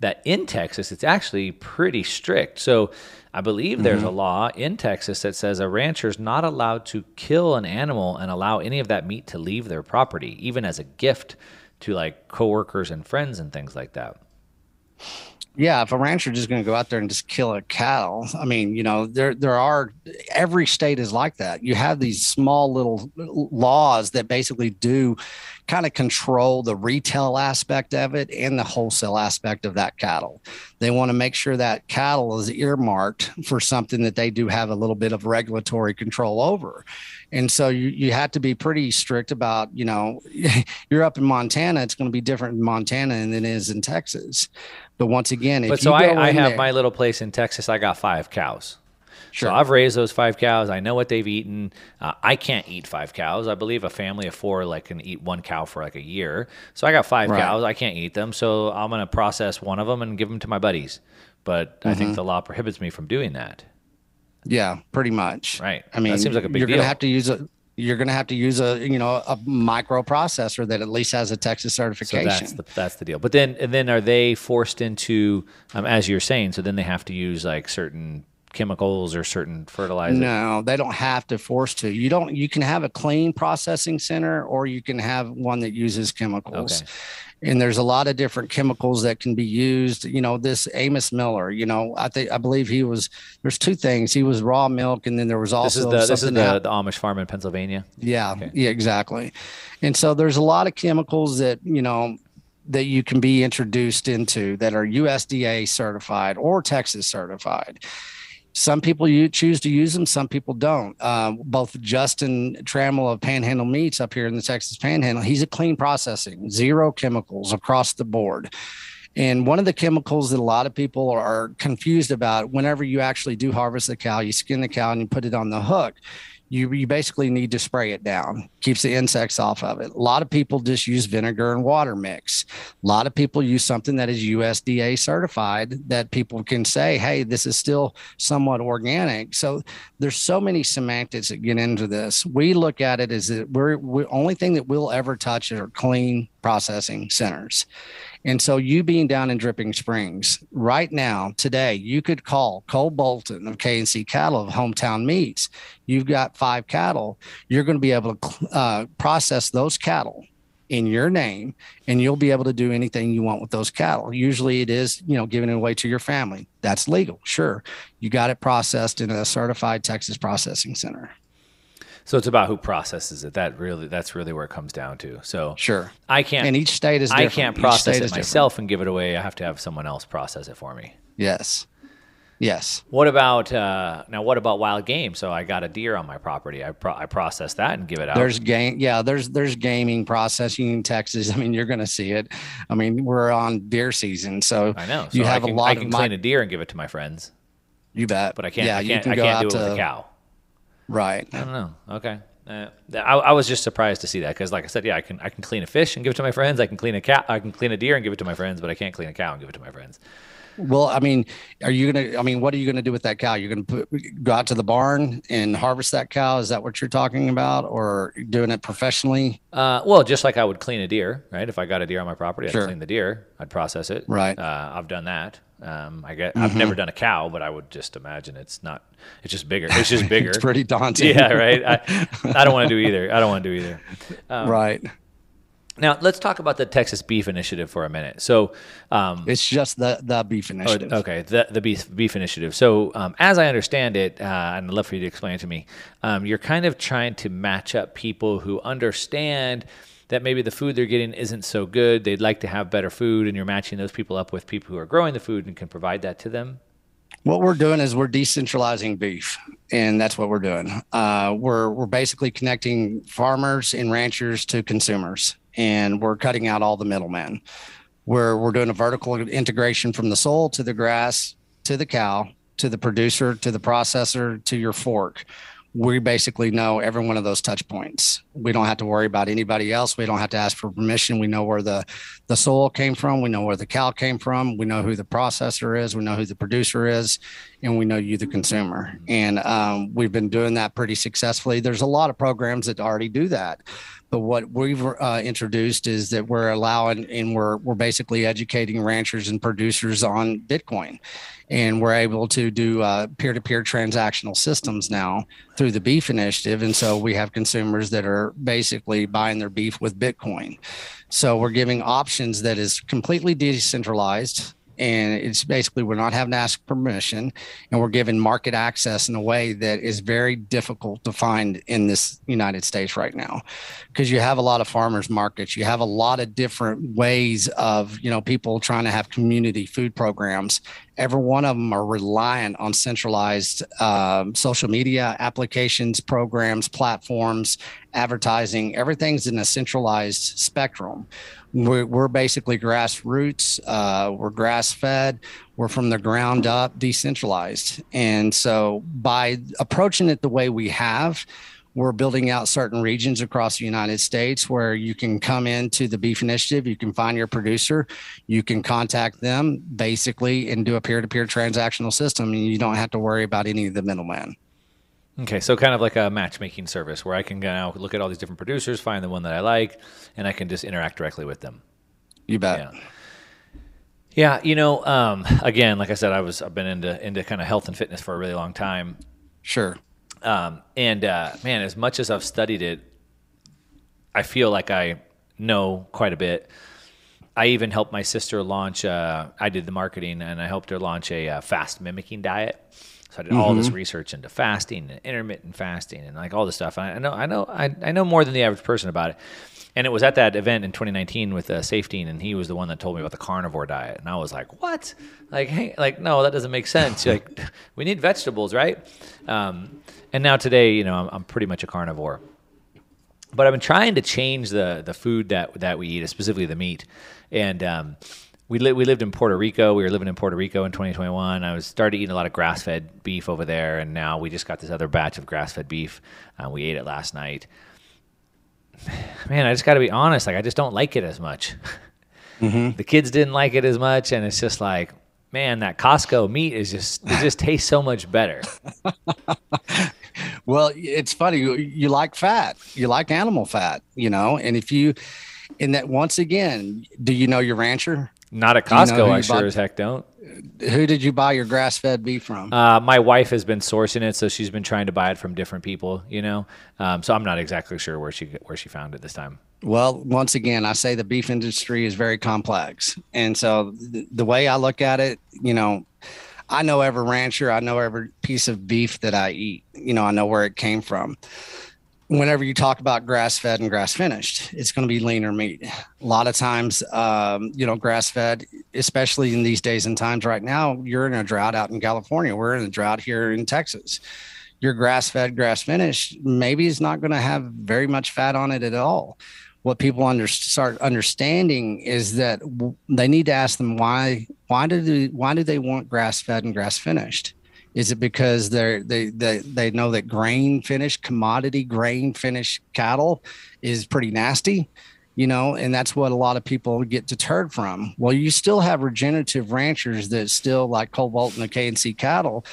that in Texas it's actually pretty strict. So I believe there's mm-hmm. a law in Texas that says a rancher is not allowed to kill an animal and allow any of that meat to leave their property, even as a gift to like coworkers and friends and things like that yeah, if a rancher just going to go out there and just kill a cow, I mean, you know, there there are every state is like that. You have these small little laws that basically do kind of control the retail aspect of it and the wholesale aspect of that cattle. They want to make sure that cattle is earmarked for something that they do have a little bit of regulatory control over. And so you, you have to be pretty strict about, you know, you're up in Montana, it's going to be different in Montana than it is in Texas. But once again, but so I, I have there, my little place in Texas. I got five cows. Sure. So I've raised those five cows. I know what they've eaten. Uh, I can't eat five cows. I believe a family of four like can eat one cow for like a year. So I got five right. cows. I can't eat them. So I'm going to process one of them and give them to my buddies. But mm-hmm. I think mm-hmm. the law prohibits me from doing that. Yeah, pretty much. Right. I mean, that seems like a big you're going to have to use a you're going to have to use a you know a microprocessor that at least has a Texas certification. So that's the that's the deal. But then and then are they forced into um, as you're saying? So then they have to use like certain chemicals or certain fertilizers? No, they don't have to force to. You don't. You can have a clean processing center, or you can have one that uses chemicals. Okay and there's a lot of different chemicals that can be used you know this amos miller you know i think i believe he was there's two things he was raw milk and then there was also this is the, this is the, the amish farm in pennsylvania yeah okay. yeah exactly and so there's a lot of chemicals that you know that you can be introduced into that are usda certified or texas certified some people you choose to use them, some people don't. Um, both Justin Trammell of Panhandle Meats up here in the Texas Panhandle, he's a clean processing, zero chemicals across the board. And one of the chemicals that a lot of people are confused about whenever you actually do harvest the cow, you skin the cow and you put it on the hook you, you basically need to spray it down. Keeps the insects off of it. A lot of people just use vinegar and water mix. A lot of people use something that is usda certified that people can say hey this is still somewhat organic. So there's so many semantics that get into this. We look at it as that we're, the only thing that we'll ever touch are clean processing centers and so, you being down in Dripping Springs right now, today, you could call Cole Bolton of K&C Cattle of Hometown Meats. You've got five cattle. You're going to be able to uh, process those cattle in your name and you'll be able to do anything you want with those cattle. Usually it is, you know, giving it away to your family. That's legal. Sure. You got it processed in a certified Texas processing center. So it's about who processes it. That really, that's really where it comes down to. So sure, I can't. And each state is. Different. I can't process it myself different. and give it away. I have to have someone else process it for me. Yes. Yes. What about uh, now? What about wild game? So I got a deer on my property. I pro- I process that and give it out. There's game. Yeah. There's there's gaming processing in Texas. I mean, you're going to see it. I mean, we're on deer season, so I know. So you have can, a lot. I can clean my, a deer and give it to my friends. You bet. But I can't. Yeah, I can't, you can go I can't do it to, with a cow. Right. I don't know. Okay. Uh, I, I, was just surprised to see that because, like I said, yeah, I can I can clean a fish and give it to my friends. I can clean a cat. I can clean a deer and give it to my friends, but I can't clean a cow and give it to my friends. Well, I mean, are you gonna? I mean, what are you gonna do with that cow? You're gonna put, go out to the barn and harvest that cow? Is that what you're talking about, or doing it professionally? Uh, well, just like I would clean a deer, right? If I got a deer on my property, I'd sure. clean the deer. I'd process it. Right. Uh, I've done that. Um, I get. Mm-hmm. I've never done a cow, but I would just imagine it's not. It's just bigger. It's just bigger. it's pretty daunting. Yeah, right. I, I don't want to do either. I don't want to do either. Um, right. Now let's talk about the Texas Beef Initiative for a minute. So um, it's just the the beef initiative. Oh, okay, the the beef beef initiative. So um, as I understand it, uh, and I'd love for you to explain it to me, um, you're kind of trying to match up people who understand that maybe the food they're getting isn't so good. They'd like to have better food, and you're matching those people up with people who are growing the food and can provide that to them. What we're doing is we're decentralizing beef, and that's what we're doing. Uh, we're we're basically connecting farmers and ranchers to consumers, and we're cutting out all the middlemen. We're we're doing a vertical integration from the soil to the grass to the cow to the producer to the processor to your fork we basically know every one of those touch points. We don't have to worry about anybody else. We don't have to ask for permission. We know where the, the soil came from. We know where the cow came from. We know who the processor is. We know who the producer is, and we know you, the consumer. And um, we've been doing that pretty successfully. There's a lot of programs that already do that. But what we've uh, introduced is that we're allowing and we're, we're basically educating ranchers and producers on Bitcoin and we're able to do uh, peer-to-peer transactional systems now through the beef initiative. And so we have consumers that are basically buying their beef with bitcoin. So we're giving options that is completely decentralized and it's basically we're not having to ask permission and we're given market access in a way that is very difficult to find in this united states right now. Because you have a lot of farmers markets. You have a lot of different ways of you know people trying to have community food programs. Every one of them are reliant on centralized um, social media applications programs platforms advertising. Everything's in a centralized spectrum we're, we're basically grassroots. Uh, we're grass fed. We're from the ground up, decentralized. And so by approaching it the way we have, we're building out certain regions across the United States where you can come into the Beef Initiative, you can find your producer, you can contact them basically and do a peer to peer transactional system, and you don't have to worry about any of the middlemen. Okay, so kind of like a matchmaking service where I can go now look at all these different producers, find the one that I like, and I can just interact directly with them. You bet. Yeah. Yeah, you know, um, again, like I said, I was I've been into into kind of health and fitness for a really long time. Sure. Um, and uh, man, as much as I've studied it, I feel like I know quite a bit. I even helped my sister launch. Uh, I did the marketing, and I helped her launch a uh, fast mimicking diet. So I did mm-hmm. all this mm-hmm. research into fasting and intermittent fasting and like all this stuff. I know, I know, I, I know more than the average person about it. And it was at that event in 2019 with uh, Saifedean, and he was the one that told me about the carnivore diet. And I was like, "What? Like, hey, like, no, that doesn't make sense. like, we need vegetables, right?" Um, and now today, you know, I'm, I'm pretty much a carnivore but I've been trying to change the the food that that we eat, specifically the meat. And um, we, li- we lived in Puerto Rico. We were living in Puerto Rico in 2021. I was started eating a lot of grass fed beef over there, and now we just got this other batch of grass fed beef. Uh, we ate it last night. Man, I just got to be honest. Like, I just don't like it as much. Mm-hmm. The kids didn't like it as much, and it's just like, man, that Costco meat is just it just tastes so much better. well, it's funny. You, you like fat. You like animal fat, you know, and if you and that once again, do you know your rancher? Not at Costco, you know I sure as heck don't. Who did you buy your grass fed beef from? Uh, my wife has been sourcing it, so she's been trying to buy it from different people, you know. Um, so I'm not exactly sure where she where she found it this time. Well, once again, I say the beef industry is very complex. And so the, the way I look at it, you know, I know every rancher, I know every piece of beef that I eat, you know, I know where it came from whenever you talk about grass fed and grass finished, it's going to be leaner meat. A lot of times, um, you know, grass fed, especially in these days and times right now, you're in a drought out in California. We're in a drought here in Texas. Your grass fed, grass finished, maybe is not going to have very much fat on it at all. What people under, start understanding is that they need to ask them why why do they, why do they want grass fed and grass finished? Is it because they're they they they know that grain finished commodity grain finished cattle is pretty nasty, you know, and that's what a lot of people get deterred from. Well, you still have regenerative ranchers that still like Cole Bolton the KNC cattle.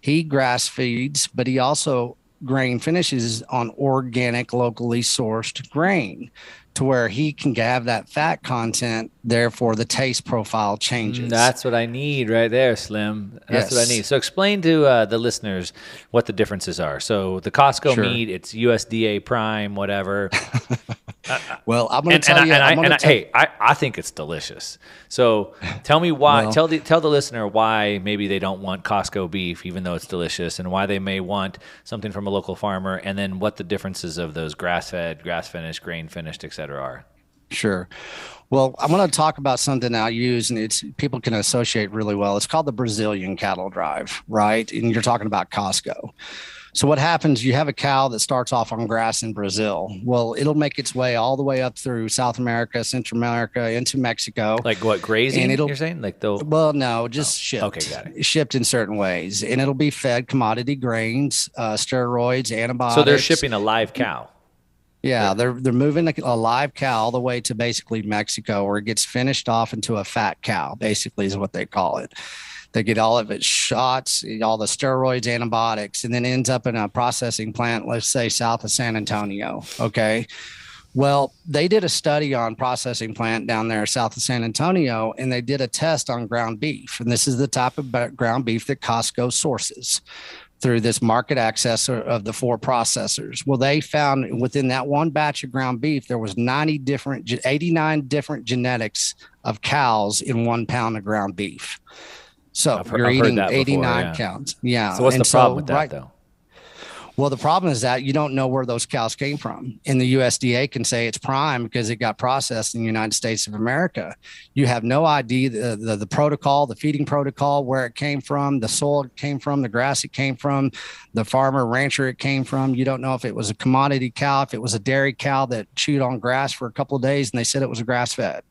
He grass feeds, but he also grain finishes on organic, locally sourced grain to where he can have that fat content. Therefore, the taste profile changes. Mm, that's what I need right there, Slim. That's yes. what I need. So, explain to uh, the listeners what the differences are. So, the Costco sure. meat, it's USDA Prime, whatever. well, I'm going to tell and you. And, I, and I, hey, I, I think it's delicious. So, tell me why. well, tell the tell the listener why maybe they don't want Costco beef, even though it's delicious, and why they may want something from a local farmer, and then what the differences of those grass fed, grass finished, grain finished, etc are. Sure. Well, I'm going to talk about something I use, and it's people can associate really well. It's called the Brazilian cattle drive, right? And you're talking about Costco. So what happens? You have a cow that starts off on grass in Brazil. Well, it'll make its way all the way up through South America, Central America, into Mexico. Like what grazing? And it'll- you're saying like they'll Well, no, just shipped. okay, got it. Shipped in certain ways, and it'll be fed commodity grains, uh, steroids, antibiotics. so they're shipping a live cow. Yeah, they're they're moving a live cow all the way to basically Mexico, where it gets finished off into a fat cow. Basically, is what they call it. They get all of its shots, all the steroids, antibiotics, and then ends up in a processing plant, let's say south of San Antonio. Okay. Well, they did a study on processing plant down there south of San Antonio, and they did a test on ground beef. And this is the type of ground beef that Costco sources through this market access of the four processors. Well, they found within that one batch of ground beef, there was 90 different, 89 different genetics of cows in one pound of ground beef. So I've you're I've eating that before, 89 yeah. counts. Yeah. So what's And the problem so with that right- though? well, the problem is that you don't know where those cows came from. And the USDA can say it's prime because it got processed in the United States of America. You have no idea the, the, the protocol, the feeding protocol, where it came from, the soil it came from, the grass it came from, the farmer, rancher it came from. You don't know if it was a commodity cow, if it was a dairy cow that chewed on grass for a couple of days and they said it was grass fed.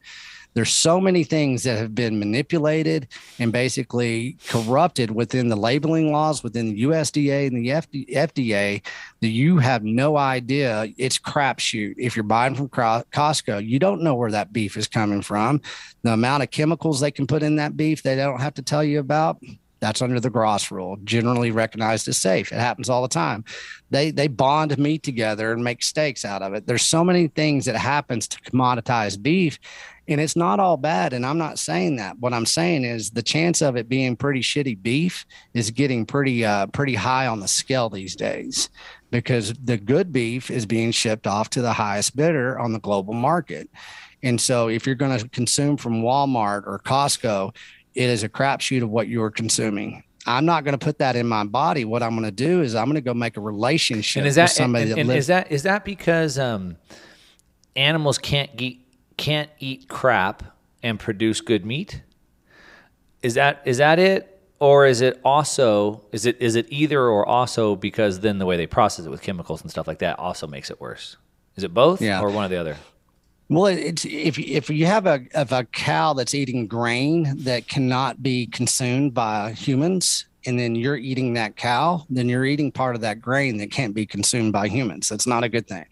There's so many things that have been manipulated and basically corrupted within the labeling laws, within the USDA and the FDA, that you have no idea. It's crapshoot. If you're buying from Costco, you don't know where that beef is coming from. The amount of chemicals they can put in that beef, they don't have to tell you about. That's under the GRAS rule, generally recognized as safe. It happens all the time. They they bond meat together and make steaks out of it. There's so many things that happens to commoditize beef, and it's not all bad. And I'm not saying that. What I'm saying is the chance of it being pretty shitty beef is getting pretty uh, pretty high on the scale these days because the good beef is being shipped off to the highest bidder on the global market. And so if you're going to consume from Walmart or Costco, it is a crapshoot of what you're consuming. I'm not going to put that in my body. What I'm going to do is I'm going to go make a relationship And is that with somebody and, that and lives. is that is that because um, animals can't eat can't eat crap and produce good meat? Is that is that it, or is it also is it is it either or also because then the way they process it with chemicals and stuff like that also makes it worse? Is it both, Yeah. or one or the other? Well, it's if if you have a of a cow that's eating grain that cannot be consumed by humans, and then you're eating that cow, then you're eating part of that grain that can't be consumed by humans. That's not a good thing.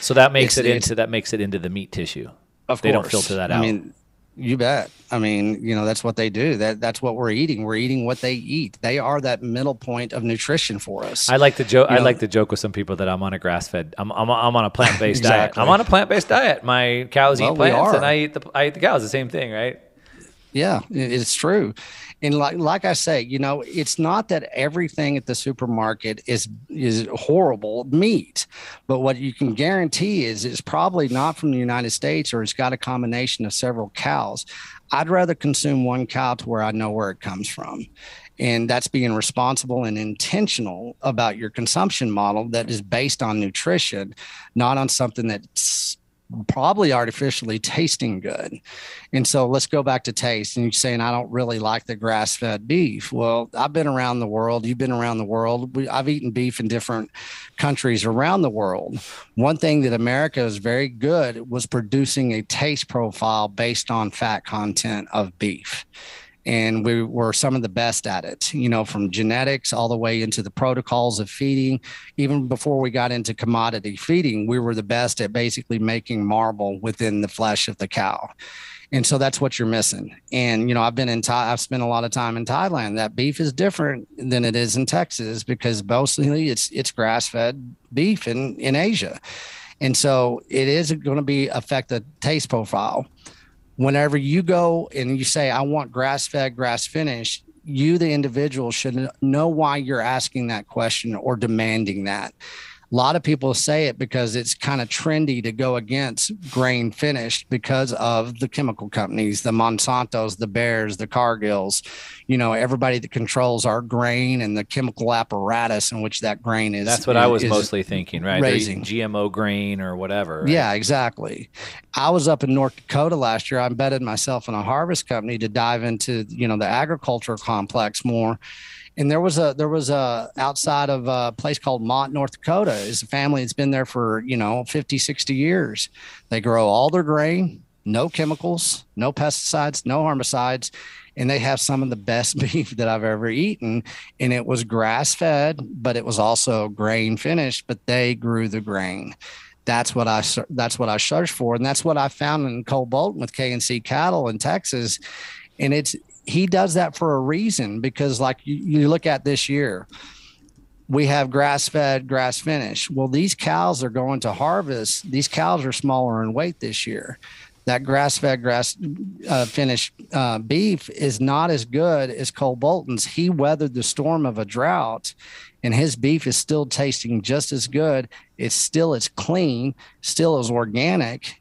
So that makes It's- it into that makes it into the meat tissue. Of they course, don't filter that I out. mean, you bet. I mean, you know, that's what they do. That that's what we're eating. We're eating what they eat. They are that middle point of nutrition for us. I like to joke. You I know- like to joke with some people that I'm on a grass fed. I'm, I'm, I'm on a plant based diet. I'm on a plant based diet. My cows Well, eat plants, and. I eat the I eat the cows. The same thing, right? Yeah, it's true. And like like I say, you know, it's not that everything at the supermarket is is horrible meat, but what you can guarantee is it's probably not from the United States or it's got a combination of several cows. I'd rather consume one cow to where I know where it comes from. And that's being responsible and intentional about your consumption model that is based on nutrition, not on something that's probably artificially tasting good. And so let's go back to taste. And you're saying, I don't really like the grass fed beef. Well, I've been around the world. You've been around the world. We, I've eaten beef in different countries around the world. One thing that America is very good was producing a taste profile based on fat content of beef and we were some of the best at it you know from genetics all the way into the protocols of feeding. Even before we got into commodity feeding we were the best at basically making marble within the flesh of the cow. And so that's what you're missing. And you know i've been in thai i've spent a lot of time in thailand. That beef is different than it is in texas because mostly it's it's grass fed beef in in asia. And so it is going to be affect the taste profile whenever you go and you say, I want grass fed, grass finished, you, the individual, should know why you're asking that question or demanding that. A lot of people say it because it's kind of trendy to go against grain finished because of the chemical companies, the Monsantos, the Bayers, the Cargills, you know, everybody that controls our grain and the chemical apparatus in which that grain is. That's what I was mostly thinking, right? They're Raising. GMO grain or whatever. right? Yeah, exactly. I was up in North Dakota last year. I embedded myself in a harvest company to dive into, you know, the agriculture complex more. And there was a there was a outside of a place called Mott, North Dakota. is a family that's been there for, you know, 50, 60 years. They grow all their grain, no chemicals, no pesticides, no herbicides, and they have some of the best beef that I've ever eaten. And it was grass fed, but it was also grain finished, but they grew the grain. That's what I that's what I searched for, and that's what I found in Cole Bolton with KNC Cattle in Texas. And it's he does that for a reason because, like you, you look at this year, we have grass fed, grass finished. Well, these cows are going to harvest. These cows are smaller in weight this year that grass fed, grass uh, finished uh, beef is not as good as Cole Bolton's. He weathered the storm of a drought and his beef is still tasting just as good. It's still as clean, still as organic.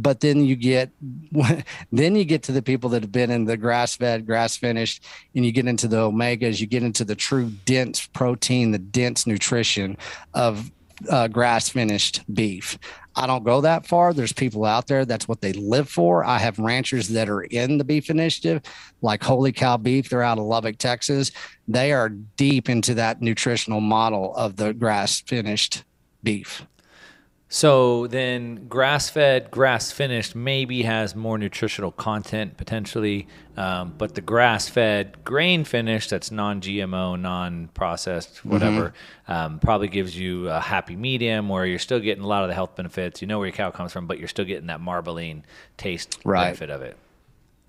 But then you get, then you get to the people that have been in the grass fed, grass finished, and you get into the omegas, you get into the true dense protein, the dense nutrition of uh, grass finished beef. I don't go that far. There's people out there that's what they live for. I have ranchers that are in the beef initiative, like Holy Cow Beef. They're out of Lubbock, Texas. They are deep into that nutritional model of the grass finished beef. So then, grass fed, grass finished maybe has more nutritional content potentially, um, but the grass fed, grain finished that's non GMO, non processed, mm-hmm. whatever, mm-hmm. um, probably gives you a happy medium where you're still getting a lot of the health benefits. You know where your cow comes from, but you're still getting that marbling taste right. benefit of it.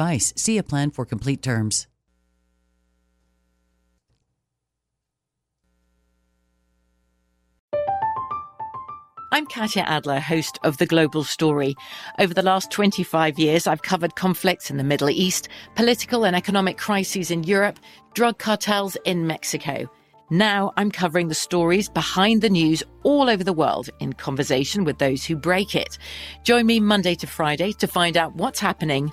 advice. See a plan for complete terms. I'm Katya Adler, host of The Global Story. Over the last 25 years, I've covered conflicts in the Middle East, political and economic crises in Europe, drug cartels in Mexico. Now I'm covering the stories behind the news all over the world in conversation with those who break it. Join me Monday to Friday to find out what's happening,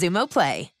Xumo Play.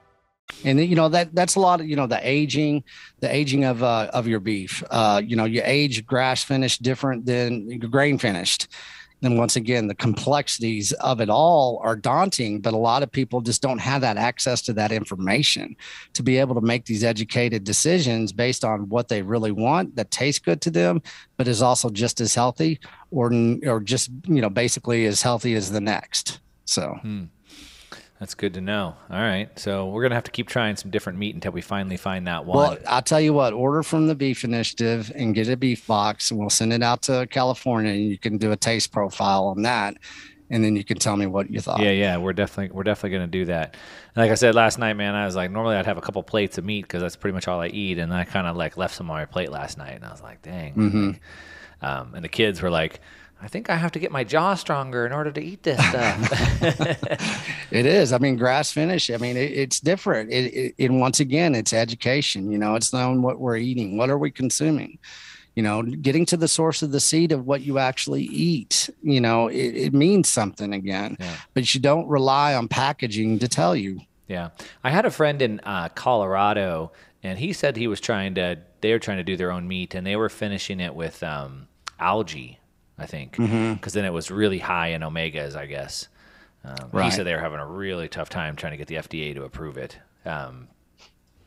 and you know that that's a lot of you know the aging the aging of uh, of your beef. Uh, you know you age grass finished different than grain finished. Then once again the complexities of it all are daunting but a lot of people just don't have that access to that information to be able to make these educated decisions based on what they really want that tastes good to them but is also just as healthy or or just you know basically as healthy as the next. So. Hmm. That's good to know. All right. So we're going to have to keep trying some different meat until we finally find that one. Well, I'll tell you what, order from the Beef Initiative and get a beef box, and we'll send it out to California, and you can do a taste profile on that. And then you can tell me what you thought. Yeah, yeah, we're definitely we're definitely going to do that. like I said last night, man, I was like, normally I'd have a couple plates of meat because that's pretty much all I eat, and I kind of like left some on my plate last night, and I was like, dang. Mm-hmm. Um, and the kids were like, I think I have to get my jaw stronger in order to eat this stuff. it is. I mean, grass finish. I mean, it, it's different. It, it, and once again, it's education. You know, it's knowing what we're eating. What are we consuming? you know getting to the source of the seed of what you actually eat you know it, it means something again Yeah. but you don't rely on packaging to tell you Yeah, I had a friend in uh, Colorado, and he said he was trying to. They were trying to do their own meat, and they were finishing it with um, algae, I think, because Mhm. then it was really high in omegas, I guess. Um, He said they were having a really tough time trying to get the FDA to approve it. Um,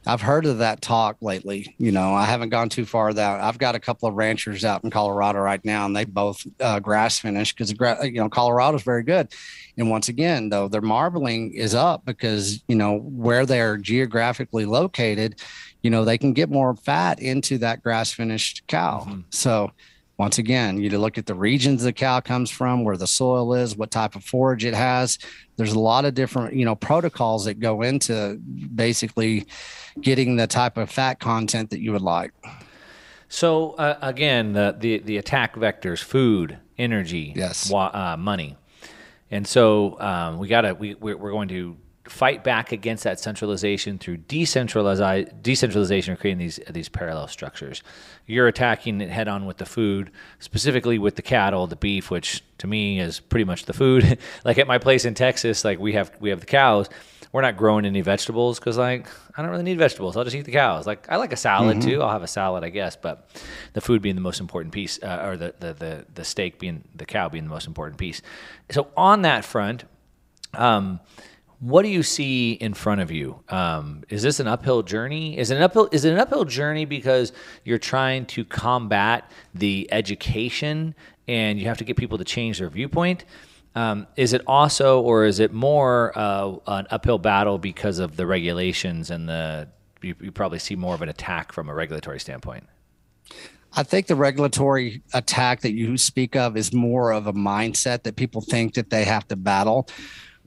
I've heard of that talk lately. You know, I haven't gone too far that I've got a couple of ranchers out in Colorado right now, and they both uh, grass finish because you know Colorado's very good. And once again, though, their marbling is up because you know where they're geographically located, you know they can get more fat into that grass finished cow. So. Once again, you look at the regions the cow comes from, where the soil is, what type of forage it has. There's a lot of different, you know, protocols that go into basically getting the type of fat content that you would like. So uh, again, the, the the attack vectors: food, energy, yes, wa- uh, money, and so um, we gotta we we're, we're going to fight back against that centralization through decentralize decentralization, or creating these these parallel structures. You're attacking it head on with the food, specifically with the cattle, the beef, which to me is pretty much the food. like at my place in Texas, like we have we have the cows. We're not growing any vegetables because like I don't really need vegetables. I'll just eat the cows. Like I like a salad Mhm. too. I'll have a salad, I guess, but the food being the most important piece, uh, or the, the the the steak being the cow being the most important piece. So on that front, um, what do you see in front of you? Um, is this an uphill journey? Is it an uphill? Is it an uphill journey because you're trying to combat the education and you have to get people to change their viewpoint? Um, is it also, or is it more uh, an uphill battle because of the regulations and the? You, you probably see more of an attack from a regulatory standpoint. I think the regulatory attack that you speak of is more of a mindset that people think that they have to battle.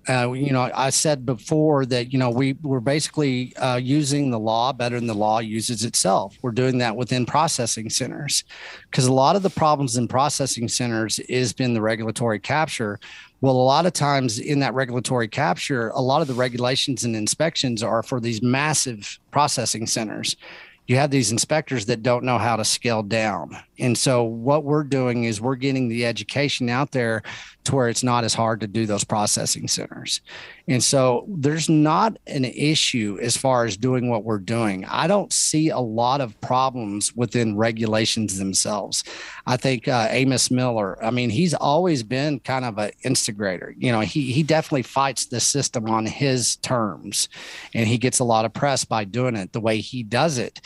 Uh, you know, I said before that you know we we're basically uh, using the law better than the law uses itself. We're doing that within processing centers because a lot of the problems in processing centers is been the regulatory capture. Well, a lot of times in that regulatory capture, a lot of the regulations and inspections are for these massive processing centers you have these inspectors that don't know how to scale down. And so what we're doing is we're getting the education out there to where it's not as hard to do those processing centers. And so there's not an issue as far as doing what we're doing. I don't see a lot of problems within regulations themselves. I think uh, Amos Miller, I mean, he's always been kind of an instigator. You know, he he definitely fights the system on his terms and he gets a lot of press by doing it the way he does it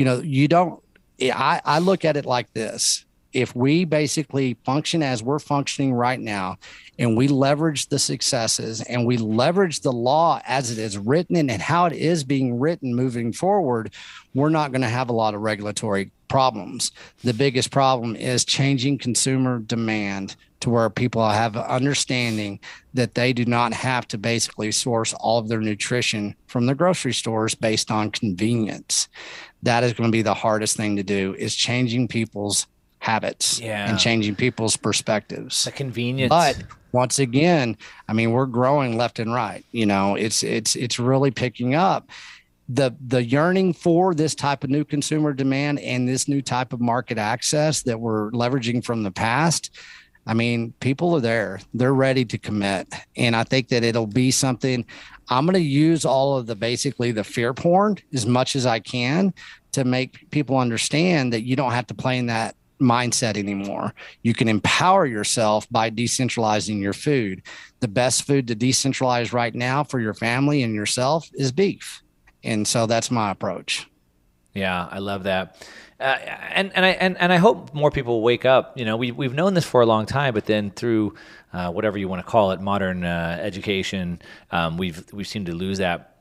you know you don't i i look at it like this. If we basically function as we're functioning right now and we leverage the successes and we leverage the law as it is written and how it is being written moving forward we're not going to have a lot of regulatory problems. The biggest problem is changing consumer demand to where people have understanding that they do not have to basically source all of their nutrition from the grocery stores based on convenience. That is going to be the hardest thing to do is changing people's habits Yeah. and changing people's perspectives. The convenience. But once again i mean we're growing left and right you know it's it's it's really picking up. The the yearning for this type of new consumer demand and this new type of market access that we're leveraging from the past I mean, people are there. They're ready to commit. And I think that it'll be something I'm going to use all of the basically the fear porn as much as I can to make people understand that you don't have to play in that mindset anymore. You can empower yourself by decentralizing your food. The best food to decentralize right now for your family and yourself is beef. And so that's my approach. Yeah, I love that. Uh, and and I and, and I hope more people wake up. You know, we we've known this for a long time, but then through uh, whatever you want to call it, modern uh, education, um, we've we've seemed to lose that.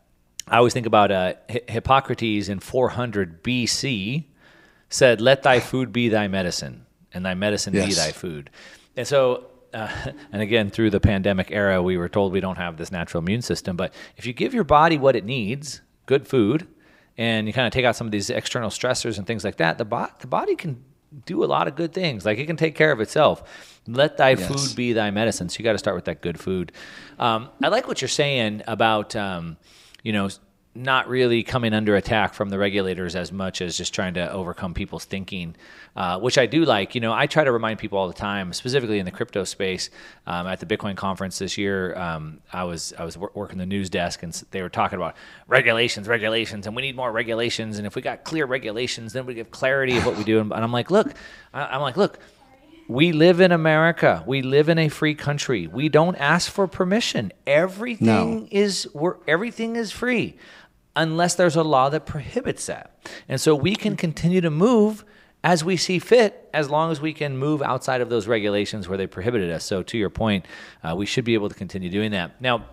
I always think about uh, Hi- Hippocrates in 400 BC said, "Let thy food be thy medicine, and thy medicine be thy food." And so, uh, and again, through the pandemic era, we were told we don't have this natural immune system. But if you give your body what it needs, good food, and you kind of take out some of these external stressors and things like that, the, bo- the body can do a lot of good things. Like it can take care of itself. Let thy Yes. food be thy medicine. So you got to start with that good food. Um, I like what you're saying about, um, you know, not really coming under attack from the regulators as much as just trying to overcome people's thinking, uh, which I do like. You know, I try to remind people all the time, specifically in the crypto space. Um, at the Bitcoin conference this year, um, I was I was working the news desk, and they were talking about regulations, regulations, and we need more regulations. And if we got clear regulations, then we give clarity of what we do. And I'm like, look, I'm like, look we live in America. We live in a free country. We don't ask for permission. Everything No. is everything is free unless there's a law that prohibits that. And so we can continue to move as we see fit as long as we can move outside of those regulations where they prohibited us. So to your point, uh, we should be able to continue doing that. Now,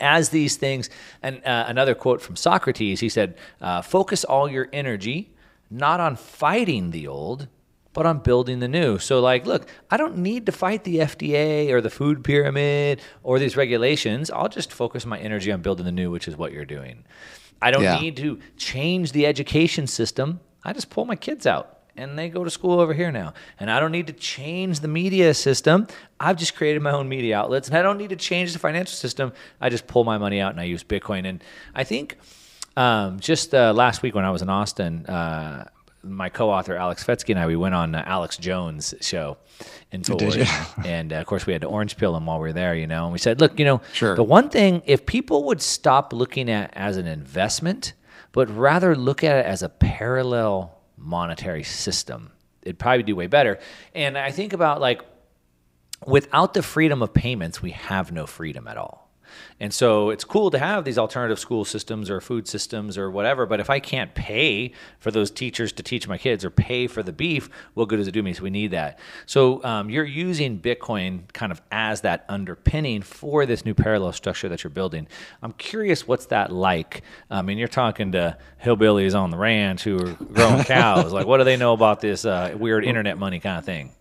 as these things, and uh, another quote from Socrates, he said, uh, focus all your energy not on fighting the old, but on building the new. So, like, look, I don't need to fight the FDA or the food pyramid or these regulations. I'll just focus my energy on building the new, which is what you're doing. I don't Yeah. need to change the education system. I just pull my kids out and they go to school over here now. And I don't need to change the media system. I've just created my own media outlets and I don't need to change the financial system. I just pull my money out and I use Bitcoin. And I think um, just uh, last week when I was in Austin, uh, my co-author Alex Svetski and I we went on uh, Alex Jones' show in and uh, of course we had to orange peel him while we were there, you know. And we said, look, you know, Sure. the one thing if people would stop looking at as an investment, but rather look at it as a parallel monetary system, it'd probably do way better. And I think about like without the freedom of payments, we have no freedom at all. And so it's cool to have these alternative school systems or food systems or whatever. But if I can't pay for those teachers to teach my kids or pay for the beef, what good does it do me? So we need that. So um, you're using Bitcoin kind of as that underpinning for this new parallel structure that you're building. I'm curious what's that like? I mean, you're talking to hillbillies on the ranch who are growing cows. like, what do they know about this uh, weird internet money kind of thing?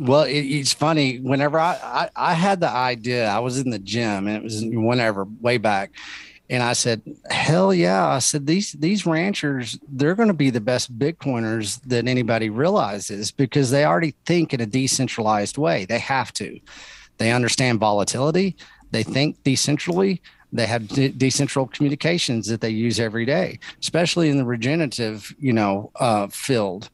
Well, it, it's funny. Whenever I, I I had the idea, I was in the gym, and it was whenever way back, and I said, "Hell yeah!" I said these these ranchers, they're going to be the best Bitcoiners that anybody realizes because they already think in a decentralized way. They have to. They understand volatility. They think decentrally. They have de- decentral communications that they use every day, especially in the regenerative, you know, uh, field.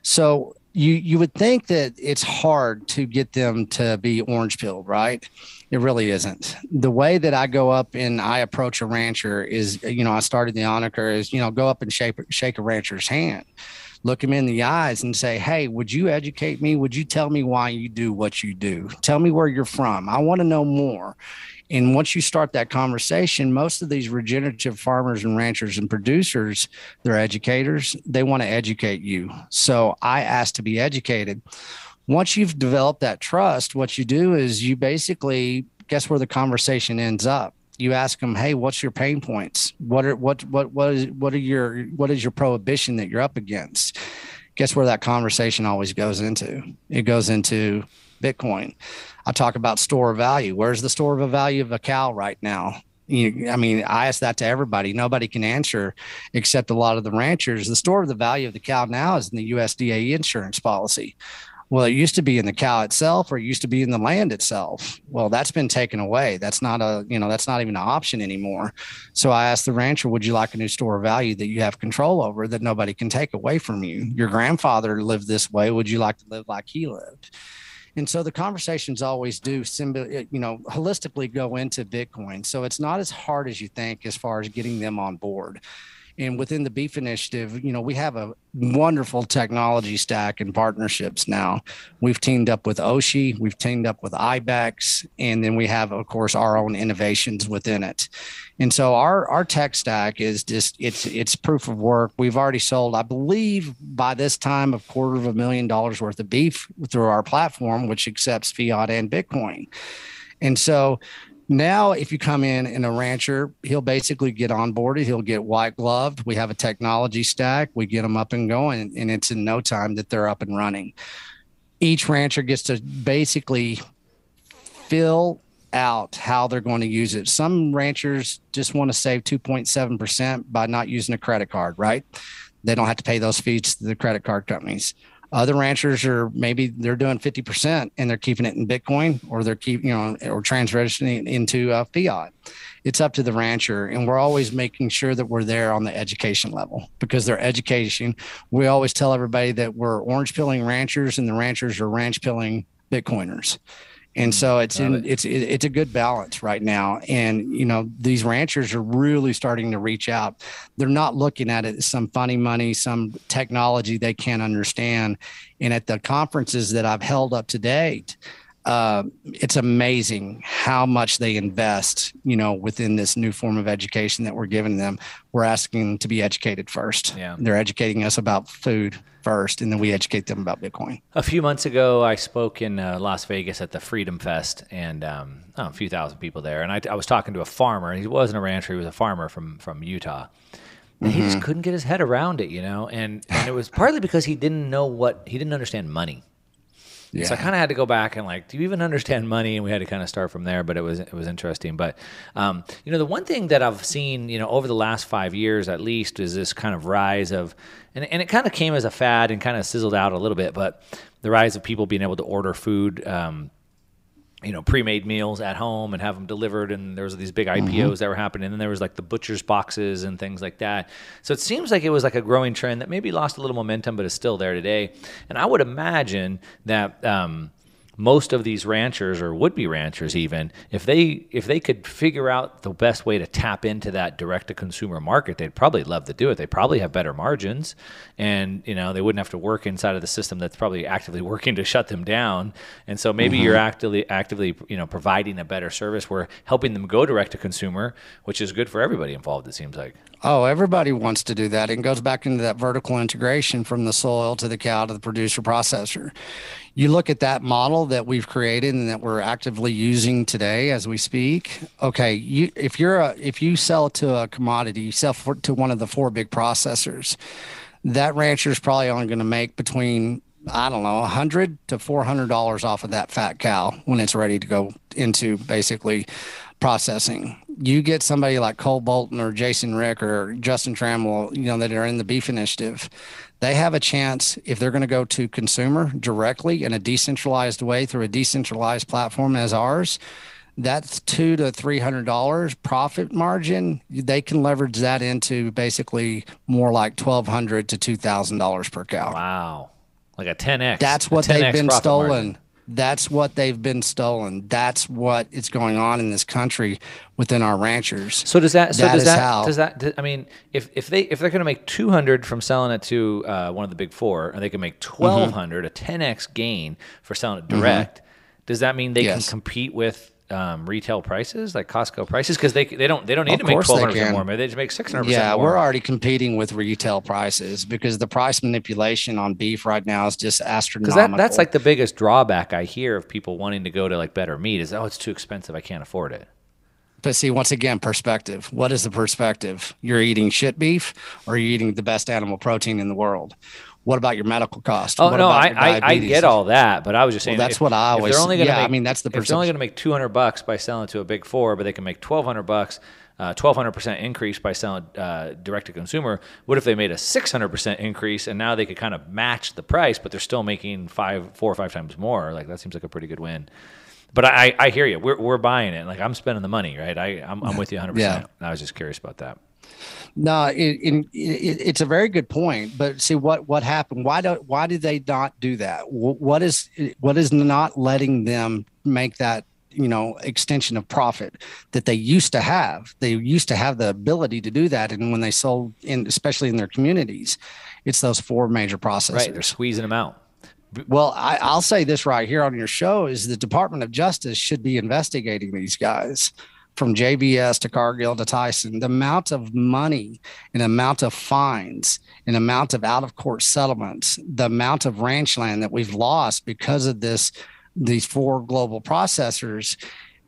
So you you would think that it's hard to get them to be orange pilled, right? It really isn't. The way that I go up and I approach a rancher is, you know, I started the Oniker is, you know, go up and shake shake a rancher's hand, look him in the eyes and say, Hey, would you educate me? Would you tell me why you do what you do? Tell me where you're from. I want to know more. And once you start that conversation, most of these regenerative farmers and ranchers and producers, they're educators. They want to educate you. So I ask to be educated. Once you've developed that trust, what you do is you basically guess where the conversation ends up. You ask them, "Hey, what's your pain points? What are what what what is what are your what is your prohibition that you're up against?" Guess where that conversation always goes into? It goes into Bitcoin. I talk about store of value. Where's the store of value of a cow right now? You, I mean, I ask that to everybody. Nobody can answer except a lot of the ranchers. The store of the value of the cow now is in the USDA insurance policy. Well, it used to be in the cow itself or it used to be in the land itself. Well, that's been taken away. That's not a, you know, that's not even an option anymore. So I asked the rancher, would you like a new store of value that you have control over that nobody can take away from you? Your grandfather lived this way. Would you like to live like he lived? And so the conversations always do, symbi- uh, you know, holistically go into Bitcoin. So it's not as hard as you think as far as getting them on board. And within the Beef Initiative, you know, we have a wonderful technology stack and partnerships now. We've teamed up with Oshi, we've teamed up with IBEX, and then we have, of course, our own innovations within it. And so our our tech stack is just it's it's proof of work. We've already sold, I believe, by this time, a quarter of a million dollars worth of beef through our platform, which accepts fiat and Bitcoin. And so now, if you come in in a rancher, he'll basically get onboarded. He'll get white gloved. We have a technology stack. We get them up and going, and it's in no time that they're up and running. Each rancher gets to basically fill out how they're going to use it. Some ranchers just want to save 2.7% by not using a credit card, right? They don't have to pay those fees to the credit card companies. Other ranchers are maybe they're doing 50% and they're keeping it in Bitcoin or they're keep, you know, or transitioning it into uh, fiat. It's up to the rancher. And we're always making sure that we're there on the education level because they're education. We always tell everybody that we're orange pilling ranchers and the ranchers are ranch pilling Bitcoiners and mm, so it's in it. it's it's a good balance right now. And you know these ranchers are really starting to reach out. They're not looking at it as some funny money some technology they can't understand. And at the conferences that i've held up to date uh, it's amazing how much they invest, you know, within this new form of education that we're giving them. We're asking them to be educated first. Yeah. They're educating us about food first, and then we educate them about Bitcoin. A few months ago, I spoke in uh, Las Vegas at the Freedom Fest, and um, a few thousand people there. And I, I was talking to a farmer. He wasn't a rancher; he was a farmer from from Utah. And he just Mhm. couldn't get his head around it, you know, and and it was partly because he didn't know what he didn't understand money. So I kind of had to go back and like, do you even understand money? And we had to kind of start from there. But it was it was interesting. But um, you know, the one thing that I've seen, you know, over the last five years at least, is this kind of rise of, and and it kind of came as a fad and kind of sizzled out a little bit. But the rise of people being able to order food. Um, you know, pre-made meals at home and have them delivered. And there was these big IPOs Mhm. that were happening. And then there was like the butcher's boxes and things like that. So it seems like it was like a growing trend that maybe lost a little momentum, but is still there today. And I would imagine that um, most of these ranchers or would-be ranchers even if they if they could figure out the best way to tap into that direct to consumer market they'd probably love to do it they probably have better margins and you know they wouldn't have to work inside of the system that's probably actively working to shut them down and so maybe Mhm. you're actively actively you know providing a better service we're helping them go direct to consumer which is good for everybody involved it seems like Oh, everybody wants to do that. It goes back into that vertical integration from the soil to the cow to the producer processor. You look at that model that we've created and that we're actively using today as we speak. Okay, you if you're a if you sell to a commodity, you sell for, to one of the four big processors, that rancher is probably only going to make between I don't know, a hundred to four hundred dollars off of that fat cow when it's ready to go into basically processing. You get somebody like Cole Bolton or Jason Rick or Justin Trammell, you know, that are in the beef initiative. They have a chance if they're going to go to consumer directly in a decentralized way through a decentralized platform as ours. That's two to three hundred dollars profit margin. They can leverage that into basically more like twelve hundred to two thousand dollars per cow. Wow, like a ten x. That's what they've been stolen. That's what they've been stolen. That's what is going on in this country within our ranchers. So does that? So does that? how- Does that? do- I mean, if if they if they're going to make two hundred from selling it to uh, one of the big four, and they can make Mm-hmm. twelve hundred, a ten x gain for selling it direct, does that mean they Yes. can compete with um, retail prices like Costco prices? Because they they don't they don't need Of to make twelve hundred percent more. Maybe they just make six hundred Yeah, more. we're already competing with retail prices because the price manipulation on beef right now is just because astronomical. that, that's like the biggest drawback I hear of people wanting to go to like better meat is oh it's too expensive I can't afford it. But see, once again, perspective. What is the perspective? You're eating shit beef or you're eating the best animal protein in the world? What about your medical cost? Oh What no, about I, I I get all that, but I was just Well, saying that's if- what I always- They're only gonna yeah, I make, mean, that's the if they're only going to make two hundred bucks by selling to a big four, but they can make twelve hundred bucks, uh, twelve hundred percent increase by selling uh, direct to consumer. What if they made a six hundred percent increase and now they could kind of match the price, but they're still making five, four or five times more? Like that seems like a pretty good win. But I, I hear you. We're, we're buying it. Like I'm spending the money, right? I I'm, I'm with you 100. Yeah. percent I was just curious about that. No, it, it, it, it's a very good point. But see what what happened? Why do why did they not do that? What is what is not letting them make that you know extension of profit that they used to have? They used to have the ability to do that, and when they sold in, especially in their communities, it's those four major processors. Right? They're squeezing them out. Well, I, I'll say this right here on your show is the Department of Justice should be investigating these guys from JBS to Cargill to Tyson. The amount of money and amount of fines and amount of out of court settlements, the amount of ranch land that we've lost because of this, these four global processors,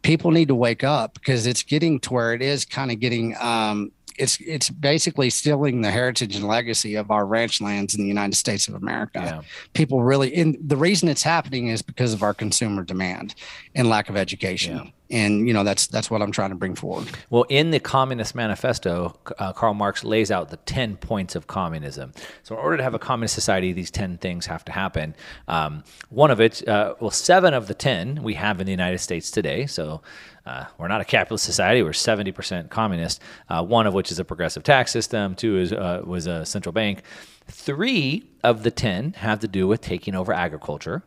people need to wake up because it's getting to where it is kind of getting, um, it's it's basically stealing the heritage and legacy of our ranch lands in the United States of America Yeah. people really and the reason it's happening is because of our consumer demand and lack of education and you know that's that's what I'm trying to bring forward. Well, in the Communist Manifesto, uh, Karl Marx lays out the ten points of communism. So, in order to have a communist society, these ten things have to happen. Um, one of it, uh, well, seven of the ten we have in the United States today. So. Uh, we're not a capitalist society. We're 70% communist. Uh, one of which is a progressive tax system. Two is uh, was a central bank. Three of the ten have to do with taking over agriculture.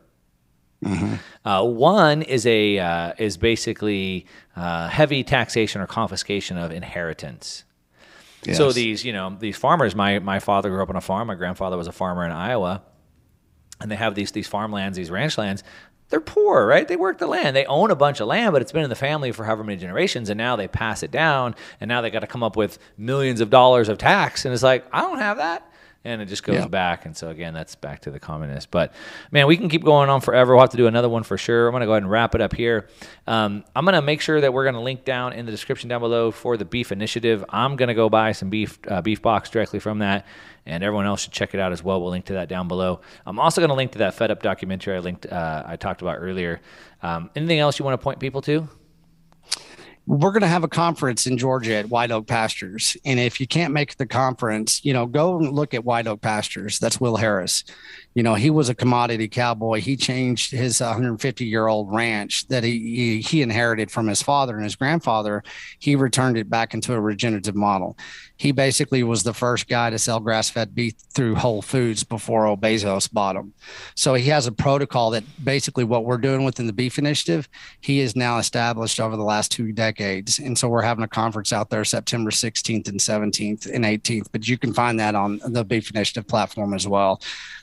Mm-hmm. Uh, one is a uh, is basically uh, heavy taxation or confiscation of inheritance. Yes. So these you know these farmers. My my father grew up on a farm. My grandfather was a farmer in Iowa, and they have these these farmlands, these ranch lands. They're poor, right? They work the land. They own a bunch of land, but it's been in the family for however many generations, and now they pass it down, and now they got to come up with millions of dollars of tax, and it's like I don't have that and it just goes yeah. back. And so again, that's back to the communist. But man, we can keep going on forever. We'll have to do another one for sure. I'm going to go ahead and wrap it up here. Um, I'm going to make sure that we're going to link down in the description down below for the beef initiative. I'm going to go buy some beef uh, beef box directly from that. And everyone else should check it out as well. We'll link to that down below. I'm also going to link to that Fed Up documentary I linked, uh, I talked about earlier. Um, anything else you want to point people to? We're going to have a conference in Georgia at White Oak Pastures. And if you can't make the conference, you know, go and look at White Oak Pastures. That's Will Harris. You know, he was a commodity cowboy. He changed his 150 year old ranch that he, he inherited from his father and his grandfather. He returned it back into a regenerative model he basically was the first guy to sell grass fed beef through Whole Foods before Bezos bought him. So he has a protocol that basically what we're doing within the beef initiative, he is now established over the last two decades. And so we're having a conference out there September 16th and 17th and 18th, but you can find that on the beef initiative platform as well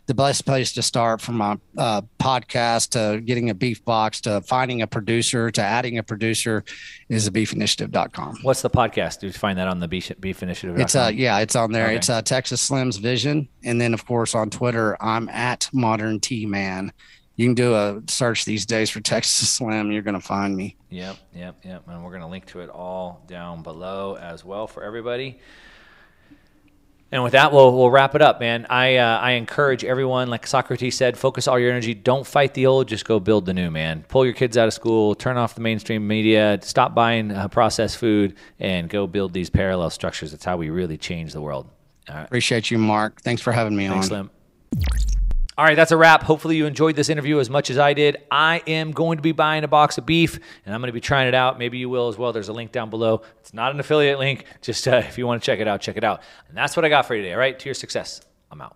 the best place to start from a uh, podcast to getting a beef box to finding a producer to adding a producer is beefinitiative.com. What's the podcast? Do you find that on the beef, beef initiative? It's uh yeah, it's on there. Okay. It's uh, Texas Slim's Vision, and then of course on Twitter I'm at Modern T Man. You can do a search these days for Texas Slim. You're going to find me. Yep, yep, yep. And we're going to link to it all down below as well for everybody. And with that, we'll, we'll wrap it up, man. I, uh, I encourage everyone, like Socrates said, focus all your energy. Don't fight the old, just go build the new, man. Pull your kids out of school, turn off the mainstream media, stop buying uh, processed food, and go build these parallel structures. That's how we really change the world. Appreciate you, Mark. Thanks for having me Thanks, on. Slim. All right, that's a wrap. Hopefully, you enjoyed this interview as much as I did. I am going to be buying a box of beef and I'm going to be trying it out. Maybe you will as well. There's a link down below. It's not an affiliate link. Just uh, if you want to check it out, check it out. And that's what I got for you today. All right, to your success. I'm out.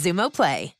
Xumo Play.